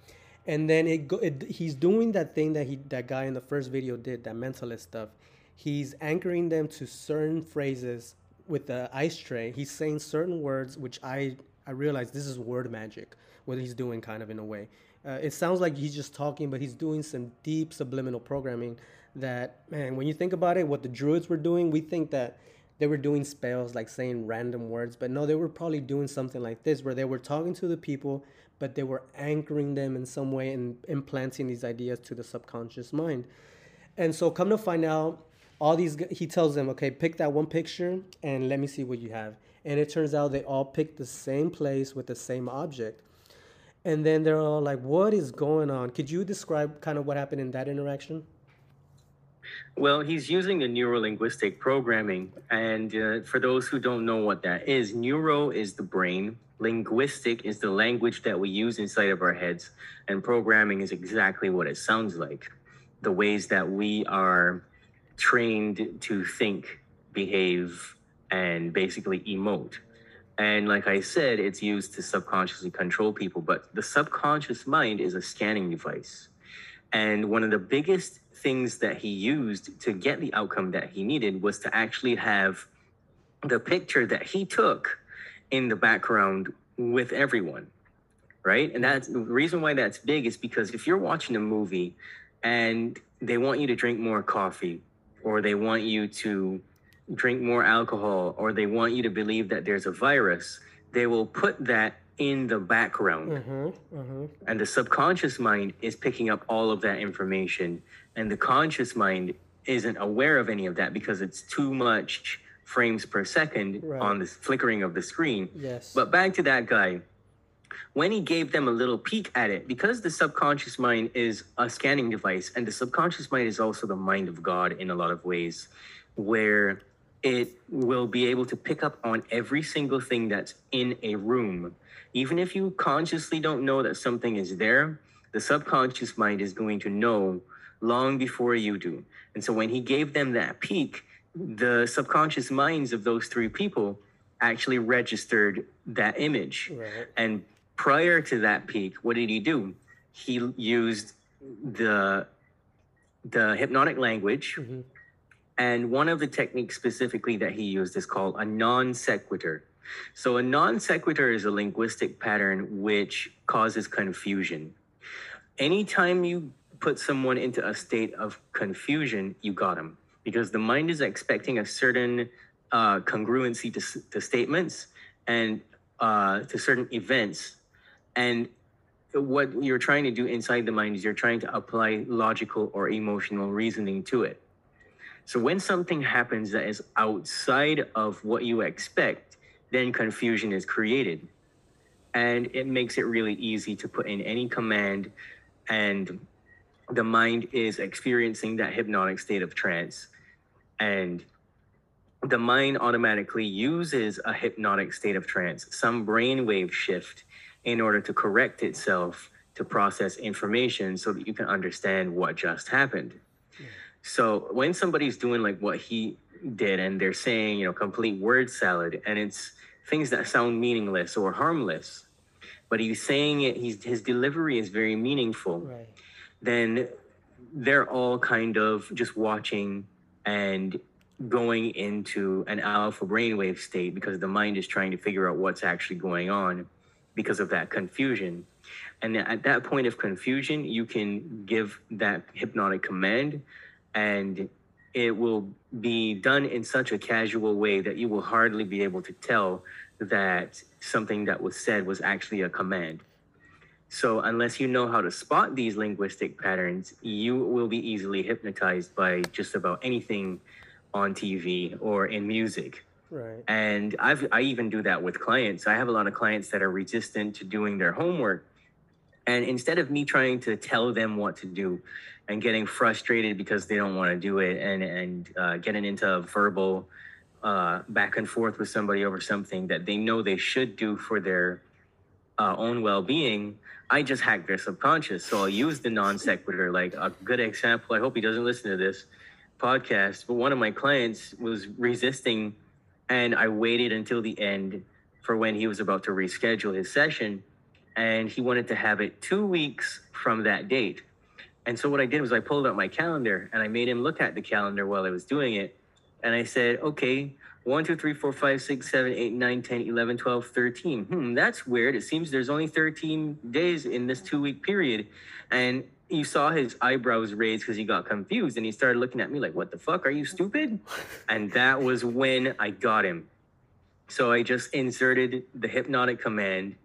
And then it, go, it he's doing that thing that he that guy in the first video did, that mentalist stuff. He's anchoring them to certain phrases with the ice tray. He's saying certain words, which I I realize this is word magic. What he's doing, kind of in a way. Uh, it sounds like he's just talking, but he's doing some deep subliminal programming. That man, when you think about it, what the druids were doing, we think that they were doing spells like saying random words, but no, they were probably doing something like this where they were talking to the people, but they were anchoring them in some way and implanting these ideas to the subconscious mind. And so, come to find out, all these he tells them, okay, pick that one picture and let me see what you have. And it turns out they all picked the same place with the same object. And then they're all like, what is going on? Could you describe kind of what happened in that interaction? Well, he's using the neuro-linguistic programming. And uh, for those who don't know what that is, neuro is the brain, linguistic is the language that we use inside of our heads, and programming is exactly what it sounds like the ways that we are trained to think, behave, and basically emote. And like I said, it's used to subconsciously control people, but the subconscious mind is a scanning device. And one of the biggest things that he used to get the outcome that he needed was to actually have the picture that he took in the background with everyone right and that's the reason why that's big is because if you're watching a movie and they want you to drink more coffee or they want you to drink more alcohol or they want you to believe that there's a virus they will put that in the background. Mm-hmm, mm-hmm. And the subconscious mind is picking up all of that information. And the conscious mind isn't aware of any of that because it's too much frames per second right. on the flickering of the screen. Yes. But back to that guy. When he gave them a little peek at it, because the subconscious mind is a scanning device, and the subconscious mind is also the mind of God in a lot of ways, where it will be able to pick up on every single thing that's in a room even if you consciously don't know that something is there, the subconscious mind is going to know long before you do. And so when he gave them that peek, the subconscious minds of those three people actually registered that image. Right. And prior to that peek, what did he do? He used the the hypnotic language. Mm-hmm. And one of the techniques specifically that he used is called a non sequitur. So a non sequitur is a linguistic pattern which causes confusion. Anytime you put someone into a state of confusion, you got them because the mind is expecting a certain uh, congruency to, to statements and uh, to certain events. And what you're trying to do inside the mind is you're trying to apply logical or emotional reasoning to it. So when something happens that is outside of what you expect, then confusion is created. And it makes it really easy to put in any command, and the mind is experiencing that hypnotic state of trance. And the mind automatically uses a hypnotic state of trance, some brainwave shift, in order to correct itself to process information so that you can understand what just happened. Yeah. So when somebody's doing like what he did and they're saying, you know, complete word salad and it's things that sound meaningless or harmless, but he's saying it, he's, his delivery is very meaningful, right. then they're all kind of just watching and going into an alpha brainwave state because the mind is trying to figure out what's actually going on because of that confusion. And at that point of confusion, you can give that hypnotic command and it will be done in such a casual way that you will hardly be able to tell that something that was said was actually a command. So, unless you know how to spot these linguistic patterns, you will be easily hypnotized by just about anything on TV or in music. Right. And I've I even do that with clients. I have a lot of clients that are resistant to doing their homework. And instead of me trying to tell them what to do and getting frustrated because they don't want to do it and and uh, getting into a verbal uh, back and forth with somebody over something that they know they should do for their uh, own well-being, I just hack their subconscious. So I'll use the non sequitur. Like a good example. I hope he doesn't listen to this podcast, but one of my clients was resisting, and I waited until the end for when he was about to reschedule his session, and he wanted to have it two weeks from that date. And so what I did was I pulled out my calendar and I made him look at the calendar while I was doing it. And I said, okay, 1, 2, 3, 4, 5, 6, 7, 8, 9, 10, 11, 12, 13. Hmm, that's weird. It seems there's only 13 days in this two week period. And you saw his eyebrows raise because he got confused and he started looking at me like, what the fuck? Are you stupid? And that was when I got him. So I just inserted the hypnotic command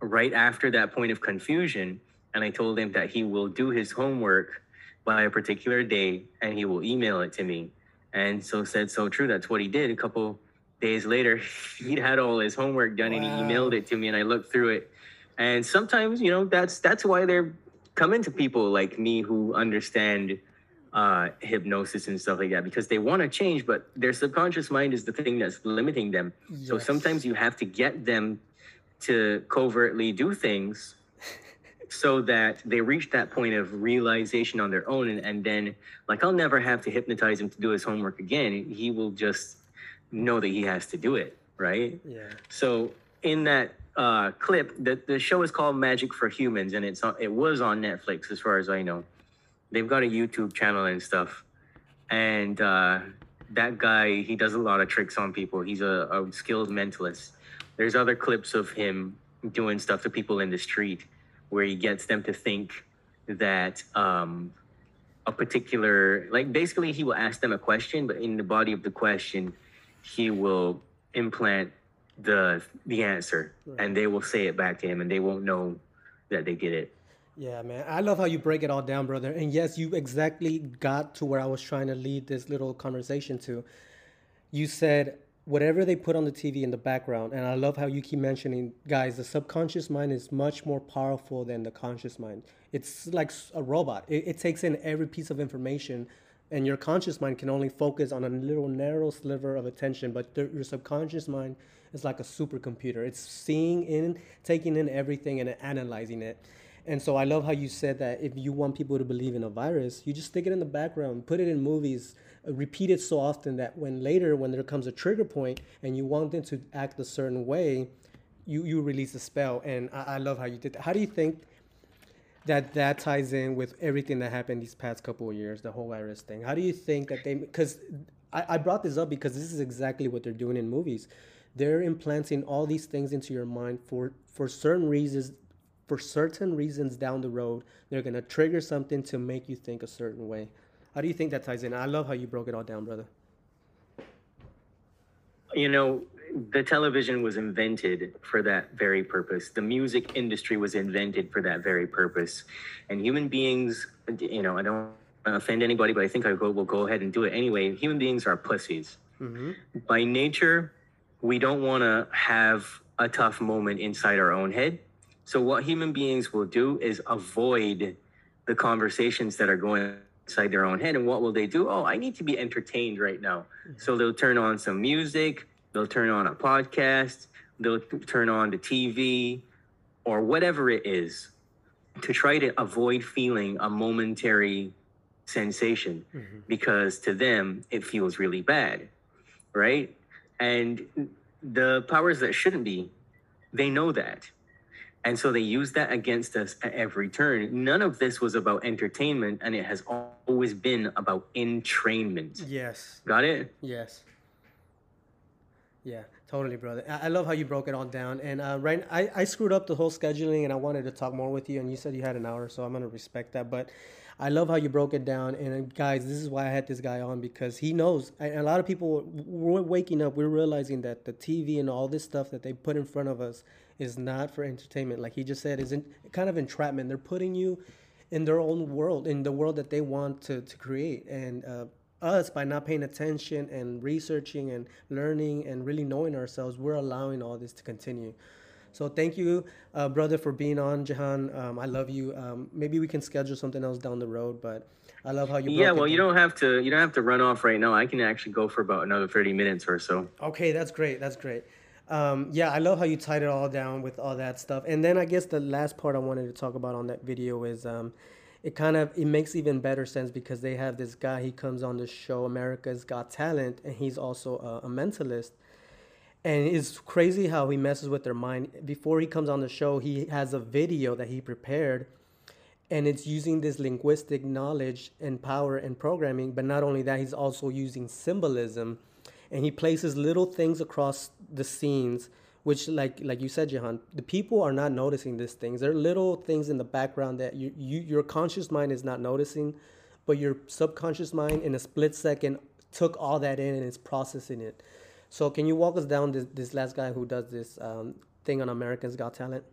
right after that point of confusion. And I told him that he will do his homework by a particular day and he will email it to me. And so said so true. That's what he did. A couple days later, he'd had all his homework done wow. and he emailed it to me and I looked through it. And sometimes, you know, that's that's why they're coming to people like me who understand uh, hypnosis and stuff like that because they want to change, but their subconscious mind is the thing that's limiting them. Yes. So sometimes you have to get them to covertly do things so that they reach that point of realization on their own and, and then like i'll never have to hypnotize him to do his homework again he will just know that he has to do it right yeah so in that uh, clip the, the show is called magic for humans and it's on, it was on netflix as far as i know. They've got a youtube channel and stuff. And uh, that guy he does a lot of tricks on people. He's a, a skilled mentalist. There's other clips of him doing stuff to people in the street where he gets them to think that um, a particular, like basically, he will ask them a question, but in the body of the question, he will implant the the answer, right. and they will say it back to him, and they won't know that they get it. Yeah, man. I love how you break it all down, brother. And yes, you exactly got to where I was trying to lead this little conversation to. You said whatever they put on the TV in the background, and I love how you keep mentioning, guys, the subconscious mind is much more powerful than the conscious mind. It's like a robot. It, it takes in every piece of information, and your conscious mind can only focus on a little narrow sliver of attention, but the, your subconscious mind is like a supercomputer. It's seeing in, taking in everything, and analyzing it. And so I love how you said that if you want people to believe in a virus, you just stick it in the background, put it in movies, uh, repeat it so often that when later, when there comes a trigger point and you want them to act a certain way, you, you release a spell. And I, I love how you did that. How do you think that that ties in with everything that happened these past couple of years, the whole virus thing? How do you think that they, because I, I brought this up because this is exactly what they're doing in movies. They're implanting all these things into your mind for, for certain reasons for certain reasons down the road, they're going to trigger something to make you think a certain way. How do you think that ties in? I love how you broke it all down, brother. You know, the television was invented for that very purpose. The music industry was invented for that very purpose. And human beings, you know, I don't offend anybody, but I think I will go ahead and do it anyway. Human beings are pussies. Mm-hmm. By nature, we don't want to have a tough moment inside our own head so what human beings will do is avoid the conversations that are going inside their own head. And what will they do? Oh, I need to be entertained right now. So they'll turn on some music, they'll turn on a podcast, they'll turn on the TV or whatever it is to try to avoid feeling a momentary sensation mm-hmm. because to them it feels really bad. Right. And the powers that shouldn't be, they know that and so they use that against us at every turn. None of this was about entertainment, and it has always been about entrainment. Yes. Got it? Yes. Yeah, totally, brother. I, love how you broke it all down. And uh, right, I, I screwed up the whole scheduling, and I wanted to talk more with you, and you said you had an hour, so I'm gonna respect that. But I love how you broke it down. And uh, guys, this is why I had this guy on because he knows. And a lot of people, we're waking up, we're realizing that the TV and all this stuff that they put in front of us is not for entertainment. Like he just said, is in, kind of entrapment. They're putting you in their own world, in the world that they want to, to create. And uh, us by not paying attention and researching and learning and really knowing ourselves, we're allowing all this to continue. So thank you, uh, brother, for being on, Jehan. Um, I love you. Um, maybe we can schedule something else down the road, but I love how you. Yeah, well, you don't have to. You don't have to run off right now. I can actually go for about another thirty minutes or so. Okay, that's great. That's great. Um, yeah, I love how you tied it all down with all that stuff. And then I guess the last part I wanted to talk about on that video is um, it kind of it makes even better sense because they have this guy. He comes on the show, America's Got Talent, and he's also a, a mentalist. And it's crazy how he messes with their mind. Before he comes on the show, he has a video that he prepared, and it's using this linguistic knowledge and power and programming. But not only that, he's also using symbolism, and he places little things across the scenes, which, like like you said, Jehan, the people are not noticing these things. There are little things in the background that you, you your conscious mind is not noticing, but your subconscious mind in a split second took all that in and is processing it. So can you walk us down this, this last guy who does this um, thing on Americans Got Talent?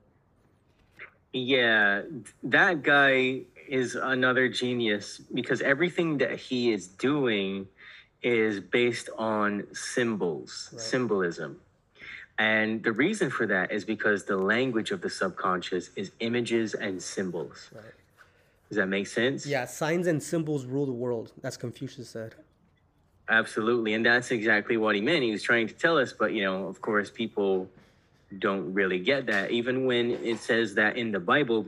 Yeah, that guy is another genius because everything that he is doing is based on symbols, Right. symbolism. And the reason for that is because the language of the subconscious is images and symbols. Right. Does that make sense? Yeah, signs and symbols rule the world. That's Confucius said. Absolutely. And that's exactly what he meant. He was trying to tell us, but you know, of course, people don't really get that. Even when it says that in the Bible,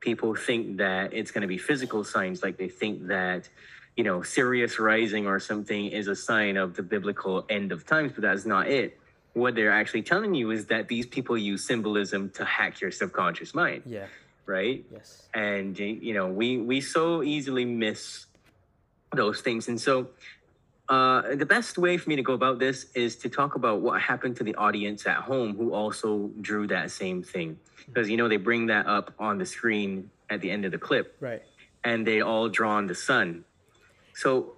people think that it's going to be physical signs, like they think that, you know, Sirius rising or something is a sign of the biblical end of times, but that's not it. What they're actually telling you is that these people use symbolism to hack your subconscious mind, Yeah. right? Yes. and you know we we so easily miss those things and so uh, the best way for me to go about this is to talk about what happened to the audience at home who also drew that same thing because you know they bring that up on the screen at the end of the clip Right. and they all draw on the sun so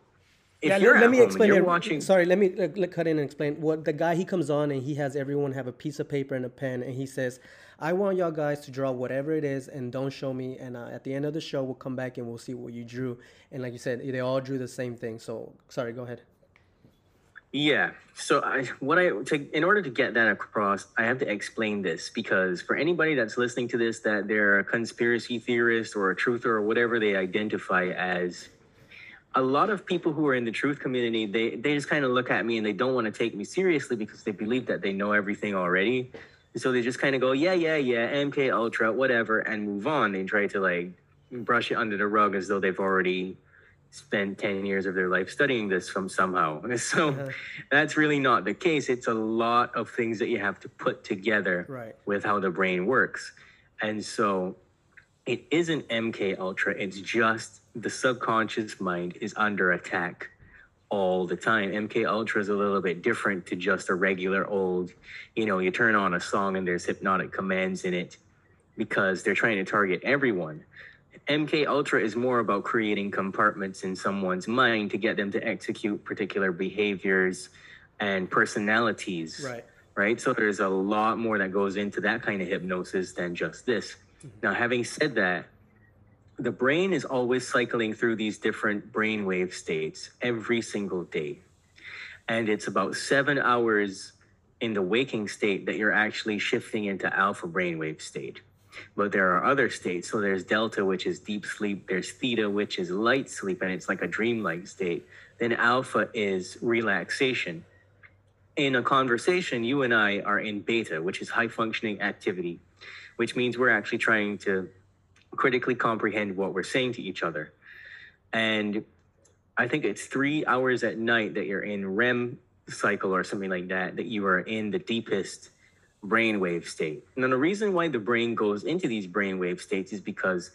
if yeah, you're let, me explain you're it. watching Sorry, let me uh, let- cut in and explain. What the guy he comes on and he has everyone have a piece of paper and a pen, and he says, "I want y'all guys to draw whatever it is, and don't show me. And uh, at the end of the show, we'll come back and we'll see what you drew." And like you said, they all drew the same thing. So sorry, go ahead. Yeah. So I what I to in order to get that across, I have to explain this because for anybody that's listening to this that they're a conspiracy theorist or a truther or whatever they identify as, a lot of people who are in the truth community, they they just kind of look at me and they don't want to take me seriously because they believe that they know everything already. So they just kind of go, yeah, yeah, yeah, MK Ultra, whatever, and move on. They try to like brush it under the rug as though they've already spent 10 years of their life studying this from somehow. So Uh-huh. that's really not the case. It's a lot of things that you have to put together Right. with how the brain works. And so it isn't MK Ultra, it's just the subconscious mind is under attack all the time. MK Ultra is a little bit different to just a regular old, you know, you turn on a song and there's hypnotic commands in it because they're trying to target everyone. MK Ultra is more about creating compartments in someone's mind to get them to execute particular behaviors and personalities Right. right? So there's a lot more that goes into that kind of hypnosis than just this. Mm-hmm. Now, having said that, the brain is always cycling through these different brainwave states every single day. And it's about seven hours in the waking state that you're actually shifting into alpha brainwave state. But there are other states. So there's delta, which is deep sleep. There's theta, which is light sleep, and it's like a dreamlike state. Then alpha is relaxation in a conversation, you and I are in beta, which is high functioning activity, which means we're actually trying to critically comprehend what we're saying to each other. And I think it's three hours at night that you're in REM cycle or something like that, that you are in the deepest brainwave state. Now, the reason why the brain goes into these brainwave states is because,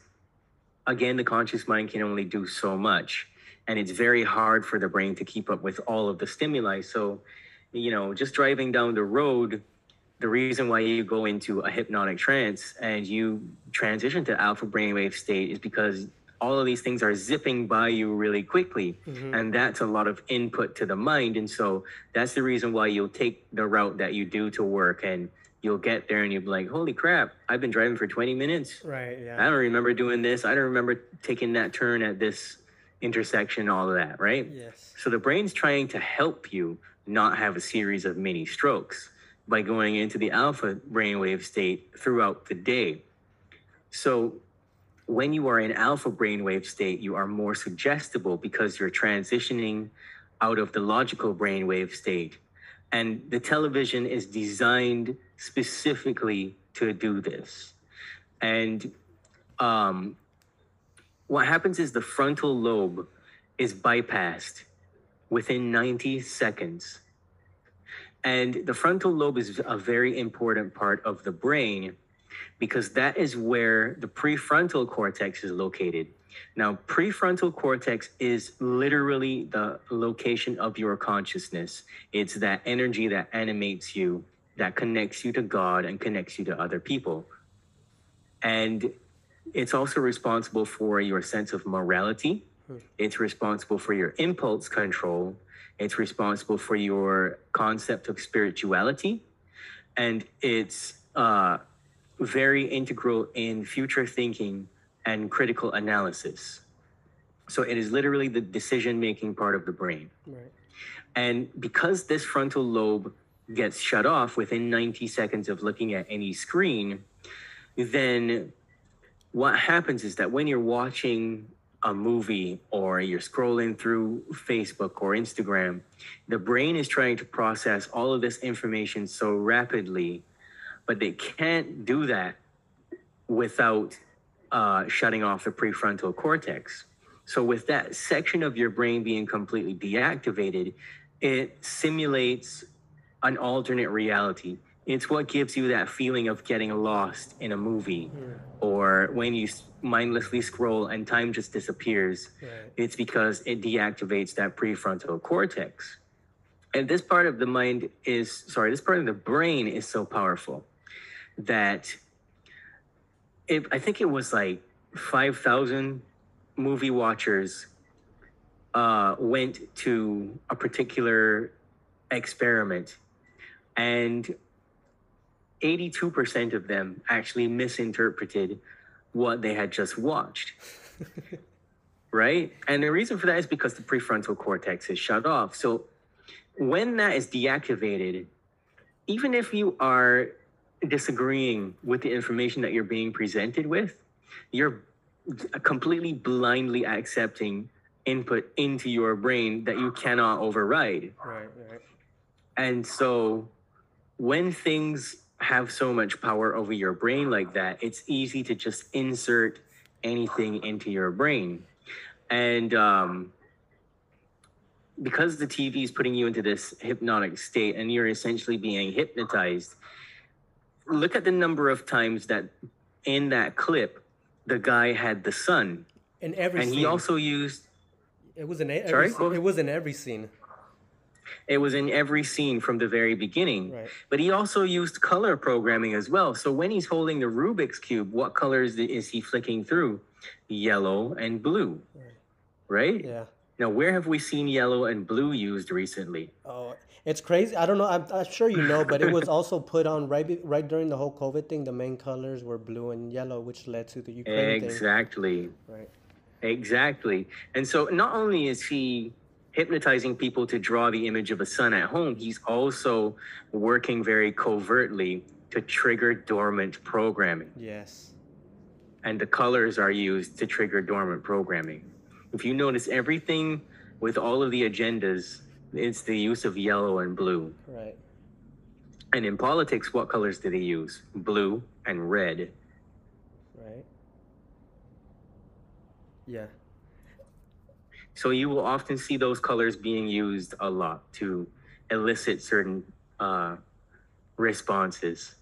again, the conscious mind can only do so much. And it's very hard for the brain to keep up with all of the stimuli. So, you know, just driving down the road, the reason why you go into a hypnotic trance and you transition to alpha brainwave state is because all of these things are zipping by you really quickly. Mm-hmm. And that's a lot of input to the mind. And so that's the reason why you'll take the route that you do to work and you'll get there and you'll be like, holy crap, I've been driving for 20 minutes. Right. yeah I don't remember doing this. I don't remember taking that turn at this, intersection, all of that, right? Yes. So the brain's trying to help you not have a series of mini strokes by going into the alpha brainwave state throughout the day. So when you are in alpha brainwave state, you are more suggestible because you're transitioning out of the logical brainwave state. And the television is designed specifically to do this. And um, what happens is the frontal lobe is bypassed within 90 seconds. And the frontal lobe is a very important part of the brain because that is where the prefrontal cortex is located. Now, prefrontal cortex is literally the location of your consciousness. It's that energy that animates you, that connects you to God and connects you to other people. And it's also responsible for your sense of morality. Hmm. It's responsible for your impulse control. It's responsible for your concept of spirituality. And it's uh, very integral in future thinking and critical analysis. So it is literally the decision making part of the brain. Right. And because this frontal lobe gets shut off within 90 seconds of looking at any screen, then what happens is that when you're watching a movie or you're scrolling through Facebook or Instagram, the brain is trying to process all of this information so rapidly, but they can't do that without uh, shutting off the prefrontal cortex. So, with that section of your brain being completely deactivated, it simulates an alternate reality. It's what gives you that feeling of getting lost in a movie or when you mindlessly scroll and time just disappears. Right. It's because it deactivates that prefrontal cortex. And this part of the mind is, sorry, this part of the brain is so powerful that it, I think it was like 5,000 movie watchers uh, went to a particular experiment, and 82% of them actually misinterpreted what they had just watched. right? And the reason for that is because the prefrontal cortex is shut off. So when that is deactivated, even if you are disagreeing with the information that you're being presented with, you're completely blindly accepting input into your brain that you cannot override. Right. Right. And so when things have so much power over your brain like that, it's easy to just insert anything into your brain. And um, because the TV is putting you into this hypnotic state and you're essentially being hypnotized, look at the number of times that in that clip, the guy had the sun. In every And scene. he also used it was in every, Sorry? scene- it was in every scene. It was in every scene from the very beginning. Right. But he also used color programming as well. So when he's holding the Rubik's Cube, what colors is he flicking through? Yellow and blue. Right? Yeah. Now, where have we seen yellow and blue used recently? Oh, it's crazy. I don't know. I'm, I'm sure you know, but it was also put on right right during the whole COVID thing. The main colors were blue and yellow, which led to the Ukraine thing. Exactly. Right. Exactly. And so not only is he hypnotizing people to draw the image of a sun at home, he's also working very covertly to trigger dormant programming. Yes. and the colors are used to trigger dormant programming. If you notice everything with all of the agendas, it's the use of yellow and blue. Right. And in politics, what colors do they use? Blue and red. Right. Yeah. So you will often see those colors being used a lot to elicit certain uh, responses.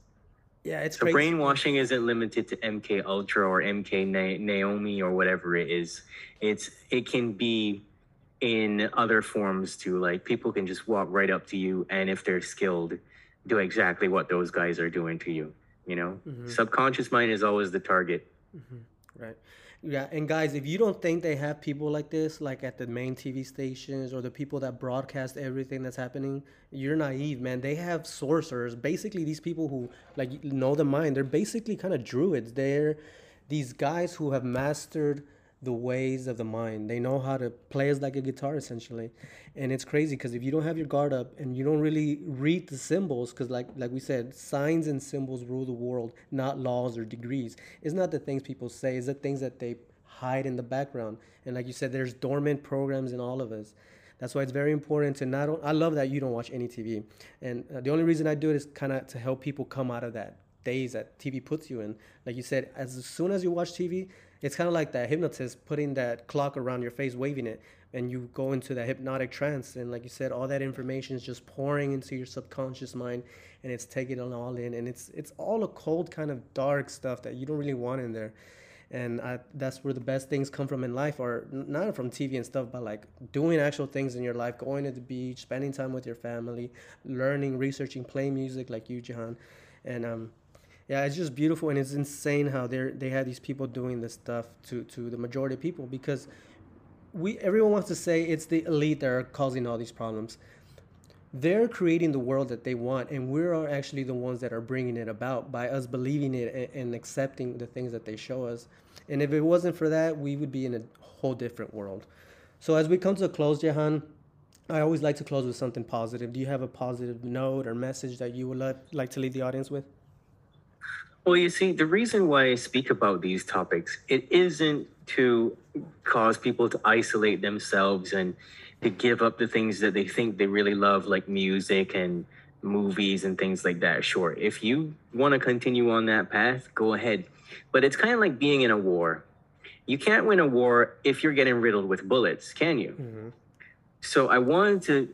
Yeah. It's So crazy. brainwashing isn't limited to MK Ultra or MK Na- Naomi or whatever it is. It's it can be in other forms too. Like people can just walk right up to you, and if they're skilled, do exactly what those guys are doing to you. You know, Mhm. subconscious mind is always the target. Right. Yeah, and guys, if you don't think they have people like this, like at the main TV stations or the people that broadcast everything that's happening, you're naive, man. They have sorcerers. Basically, these people who like know the mind, they're basically kind of druids. They're these guys who have mastered the ways of the mind. They know how to play as like a guitar essentially, and it's crazy because if you don't have your guard up and you don't really read the symbols, because like like we said, signs and symbols rule the world, not laws or degrees. It's not the things people say; it's the things that they hide in the background. And like you said, there's dormant programs in all of us. That's why it's very important to not. I love that you don't watch any TV, and uh, the only reason I do it is kind of to help people come out of that daze that TV puts you in. Like you said, as soon as you watch TV, it's kind of like that hypnotist putting that clock around your face, waving it, and you go into that hypnotic trance. And like you said, all that information is just pouring into your subconscious mind, and it's taking it all in. And it's it's all a cold kind of dark stuff that you don't really want in there. And I, that's where the best things come from in life, or not from TV and stuff, but like doing actual things in your life, going to the beach, spending time with your family, learning, researching, playing music like you, Jehan. And um, yeah, it's just beautiful and it's insane how they they have these people doing this stuff to to the majority of people because we everyone wants to say it's the elite that are causing all these problems. They're creating the world that they want, and we are actually the ones that are bringing it about by us believing it and, and accepting the things that they show us. And if it wasn't for that, we would be in a whole different world. So as we come to a close, Jehan, I always like to close with something positive. Do you have a positive note or message that you would like to leave the audience with? Well, you see, the reason why I speak about these topics, it isn't to cause people to isolate themselves and to give up the things that they think they really love, like music and movies and things like that. Sure, if you want to continue on that path, go ahead. But it's kind of like being in a war. You can't win a war if you're getting riddled with bullets, can you? Mm-hmm. So I wanted to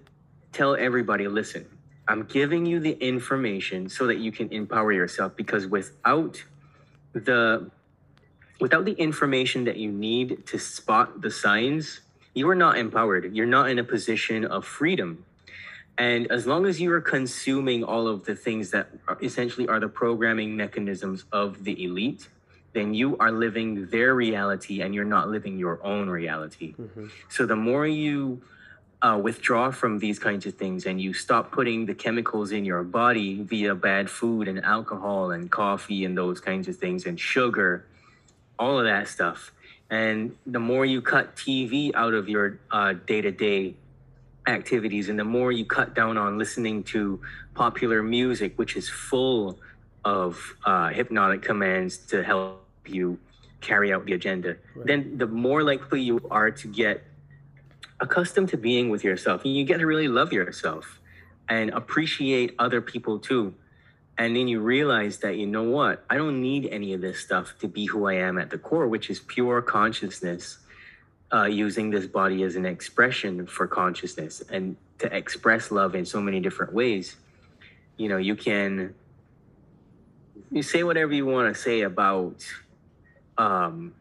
tell everybody listen, I'm giving you the information so that you can empower yourself because without the without the information that you need to spot the signs, you are not empowered. You're not in a position of freedom. And as long as you are consuming all of the things that are essentially are the programming mechanisms of the elite, then you are living their reality and you're not living your own reality. Mm-hmm. So the more you uh, withdraw from these kinds of things and you stop putting the chemicals in your body via bad food and alcohol and coffee and those kinds of things and sugar, all of that stuff. And the more you cut TV out of your day to day activities and the more you cut down on listening to popular music, which is full of uh, hypnotic commands to help you carry out the agenda, right. then the more likely you are to get accustomed to being with yourself and you get to really love yourself and appreciate other people too. And then you realize that you know what? I don't need any of this stuff to be who i am at the core which is pure consciousness uh, using this body as an expression for consciousness and to express love in so many different ways. You know you can you say whatever you want to say about um,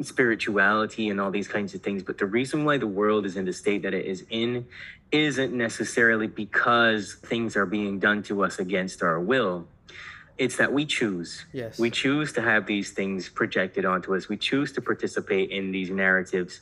spirituality and all these kinds of things. But the reason why the world is in the state that it is in isn't necessarily because things are being done to us against our will. It's that we choose. Yes. We choose to have these things projected onto us. We choose to participate in these narratives.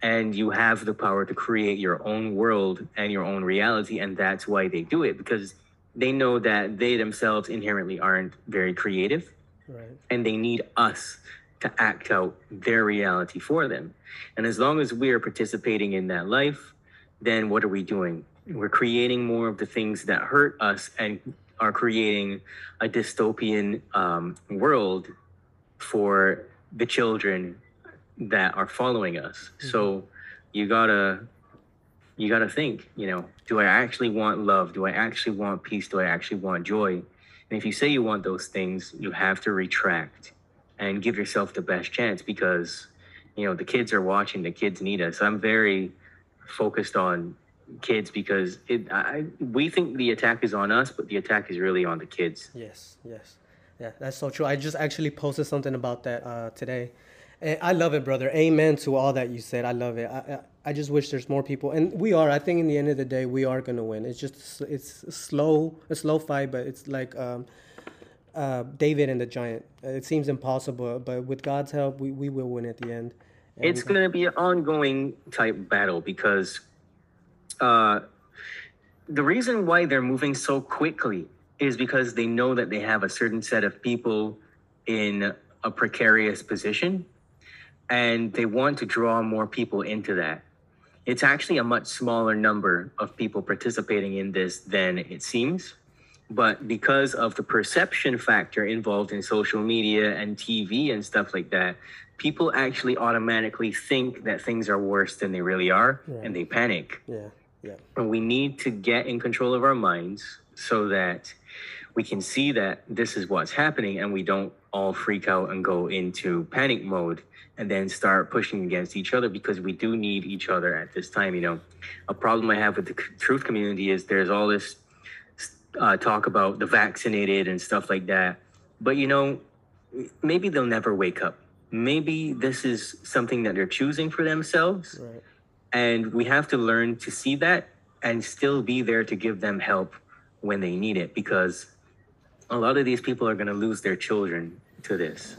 And you have the power to create your own world and your own reality. And that's why they do it because they know that they themselves inherently aren't very creative. Right. And they need us to act out their reality for them. And as long as we are participating in that life, then what are we doing? We're creating more of the things that hurt us and are creating a dystopian um, world for the children that are following us. Mm-hmm. So you gotta you gotta think, you know, do I actually want love? Do I actually want peace? Do I actually want joy? And if you say you want those things, you have to retract and give yourself the best chance because you know the kids are watching the kids need us. I'm very focused on kids because it I, we think the attack is on us but the attack is really on the kids. Yes yes. Yeah that's so true. I just actually posted something about that uh, today. And i love it brother. Amen to all that you said. I love it. I, I just wish there's more people. And we are i think in the end of the day we are going to win. It's just it's slow a slow fight but it's like um, uh, David and the giant. It seems impossible, but with God's help, we, we will win at the end. It's going to be an ongoing type battle because uh, the reason why they're moving so quickly is because they know that they have a certain set of people in a precarious position and they want to draw more people into that. It's actually a much smaller number of people participating in this than it seems. But because of the perception factor involved in social media and TV and stuff like that, people actually automatically think that things are worse than they really are Yeah. and they panic. Yeah. Yeah. And we need to get in control of our minds so that we can see that this is what's happening and we don't all freak out and go into panic mode and then start pushing against each other because we do need each other at this time. You know, a problem I have with the truth community is there's all this uh, talk about the vaccinated and stuff like that. But, you know, maybe they'll never wake up. Maybe this is something that they're choosing for themselves Right. and we have to learn to see that and still be there to give them help when they need it because a lot of these people are going to lose their children to this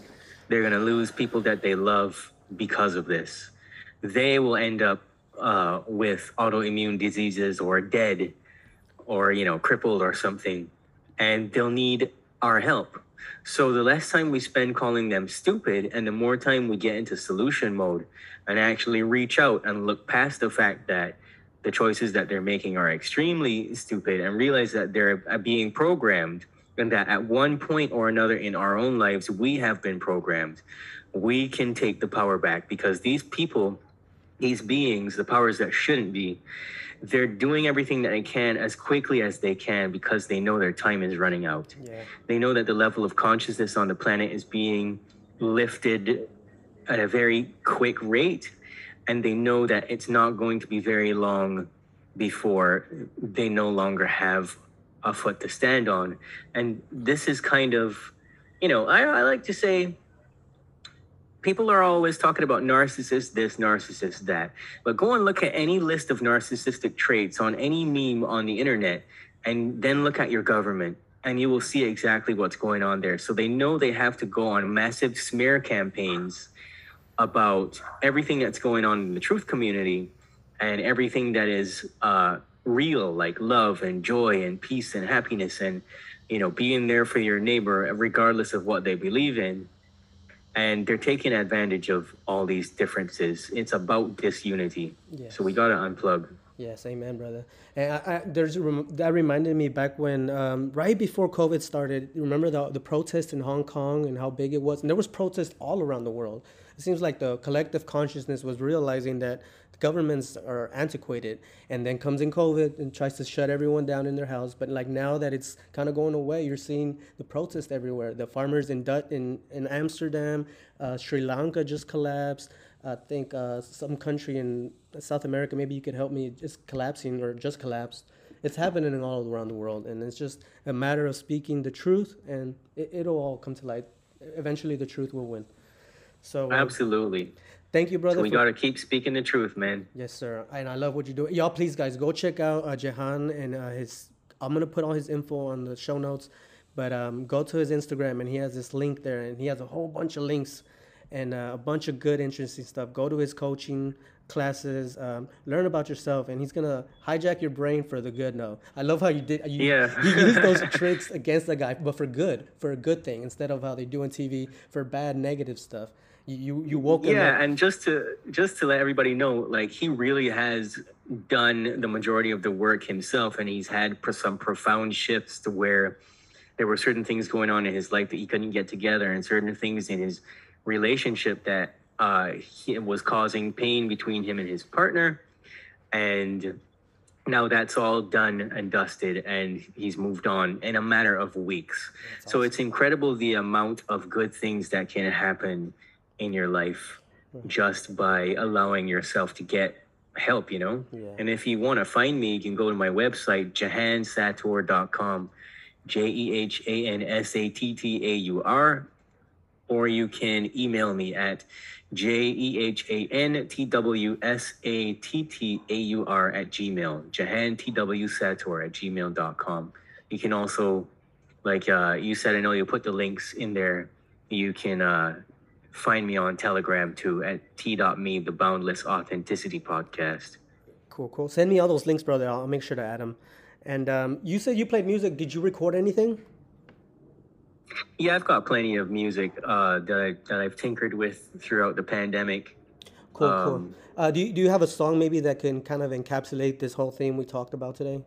they're going to lose people that they love because of this they will end up uh, with autoimmune diseases or dead or you know crippled or something and they'll need our help. So the less time we spend calling them stupid and the more time we get into solution mode and actually reach out and look past the fact that the choices that they're making are extremely stupid and realize that they're uh, being programmed and that at one point or another in our own lives we have been programmed. We can take the power back because these people these beings the powers that shouldn't be they're doing everything that they can as quickly as they can because they know their time is running out Yeah. they know that the level of consciousness on the planet is being lifted at a very quick rate and they know that it's not going to be very long before they no longer have a foot to stand on and this is kind of you know i, I like to say people are always talking about narcissist this narcissist that. But go and look at any list of narcissistic traits on any meme on the internet and then look at your government and you will see exactly what's going on there. So they know they have to go on massive smear campaigns about everything that's going on in the truth community and everything that is uh, real like love and joy and peace and happiness and you know being there for your neighbor regardless of what they believe in and they're taking advantage of all these differences it's about disunity Yes. so we got to unplug Yes, amen, brother. And I, I, there's that reminded me back when um, right before COVID started. Remember the the protest in Hong Kong and how big it was, and there was protests all around the world. It seems like the collective consciousness was realizing that governments are antiquated, and then comes in COVID and tries to shut everyone down in their house. But like now that it's kind of going away, you're seeing the protest everywhere. The farmers in Dut in in Amsterdam, uh, Sri Lanka just collapsed. I think uh, some country in South America, maybe you could help me, is collapsing or just collapsed. It's happening all around the world, and it's just a matter of speaking the truth, and it, it'll all come to light. Eventually, the truth will win. So, um, absolutely thank you, brother. so we for- got to keep speaking the truth man Yes, sir. And I love what you do. Y'all, please, guys, go check out uh, Jehan and uh, his. I'm gonna put all his info on the show notes, but um, go to his Instagram and he has this link there, and he has a whole bunch of links and uh, a bunch of good, interesting stuff. Go to his coaching classes, um, learn about yourself, and he's gonna hijack your brain for the good. No, I love how you did. You, Yeah. you use those tricks against the guy, but for good, for a good thing, instead of how they do on TV for bad, negative stuff. You you, woke him up. yeah and just to just to let everybody know like he really has done the majority of the work himself and he's had some profound shifts to where there were certain things going on in his life that he couldn't get together and certain things in his relationship that uh, he, was causing pain between him and his partner. And now that's all done and dusted and he's moved on in a matter of weeks. So it's incredible the amount of good things that can happen in your life just by allowing yourself to get help, you know? Yeah. And if you want to find me, you can go to my website, jehansattaur.com, J E H A N S A T T A U R, or you can email me at J E H A N T W S A T T A U R at Gmail, Jehan T W Sattaur at gmail.com. You can also, like uh, you said, I know you put the links in there. You can uh, find me on Telegram too at t.me, the Boundless Authenticity Podcast. Cool, cool. Send me all those links, brother. I'll make sure to add them. And um, you said you played music. Did you record anything? Yeah, I've got plenty of music uh, that I that I've tinkered with throughout the pandemic. Cool, cool. Um, Uh, do you, do you have a song maybe that can kind of encapsulate this whole theme we talked about today?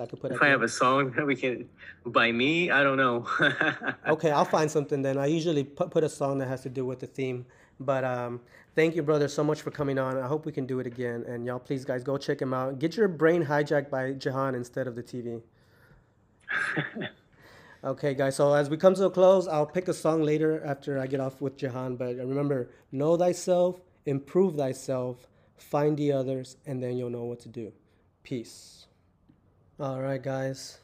I could put if I have a song that we can by me, I don't know. Okay, I'll find something then. I usually put, put a song that has to do with the theme. But um, thank you, brother, so much for coming on. I hope we can do it again. And y'all, please, guys, go check him out. Get your brain hijacked by Jehan instead of the TV. Okay, guys. So as we come to a close, I'll pick a song later after I get off with Jehan. But remember, know thyself, improve thyself, find the others, and then you'll know what to do. Peace. All right, guys.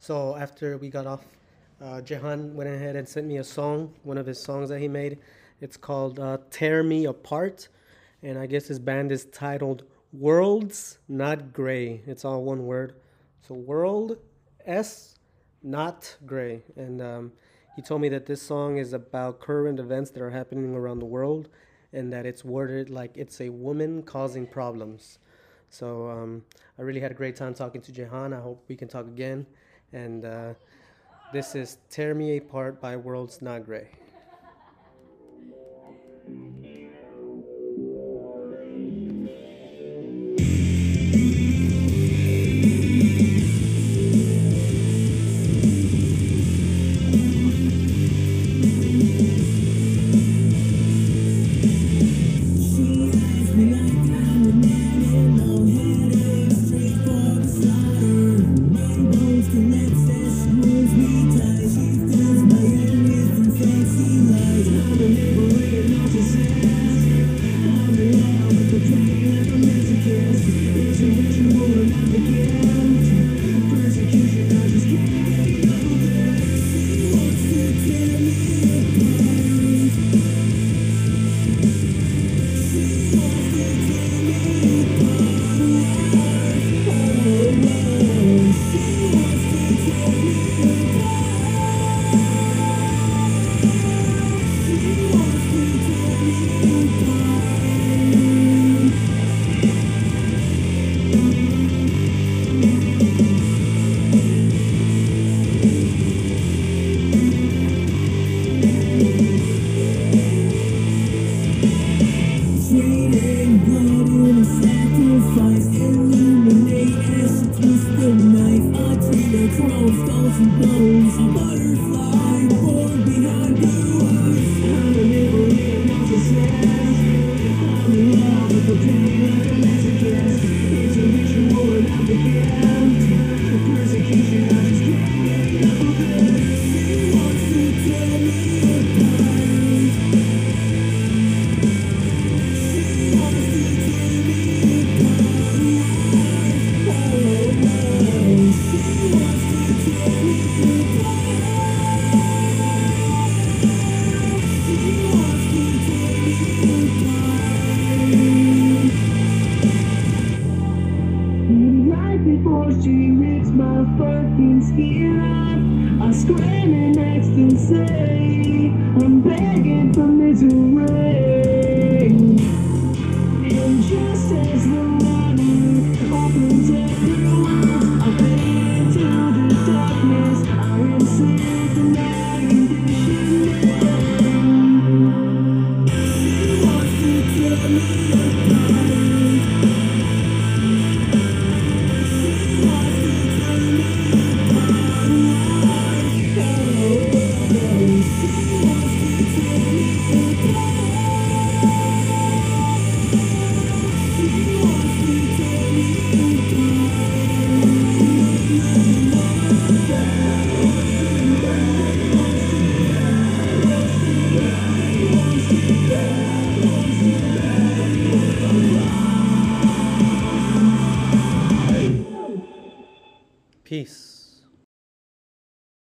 So after we got off, uh, Jehan went ahead and sent me a song, one of his songs that he made. It's called uh, "Tear Me Apart," and I guess his band is titled "Worlds Not Gray." It's all one word. So "World S Not Gray," and um, he told me that this song is about current events that are happening around the world, and that it's worded like it's a woman causing problems. So um, I really had a great time talking to Jehan. I hope we can talk again. And uh, this is Tear Me Apart by Worlds Not Gray.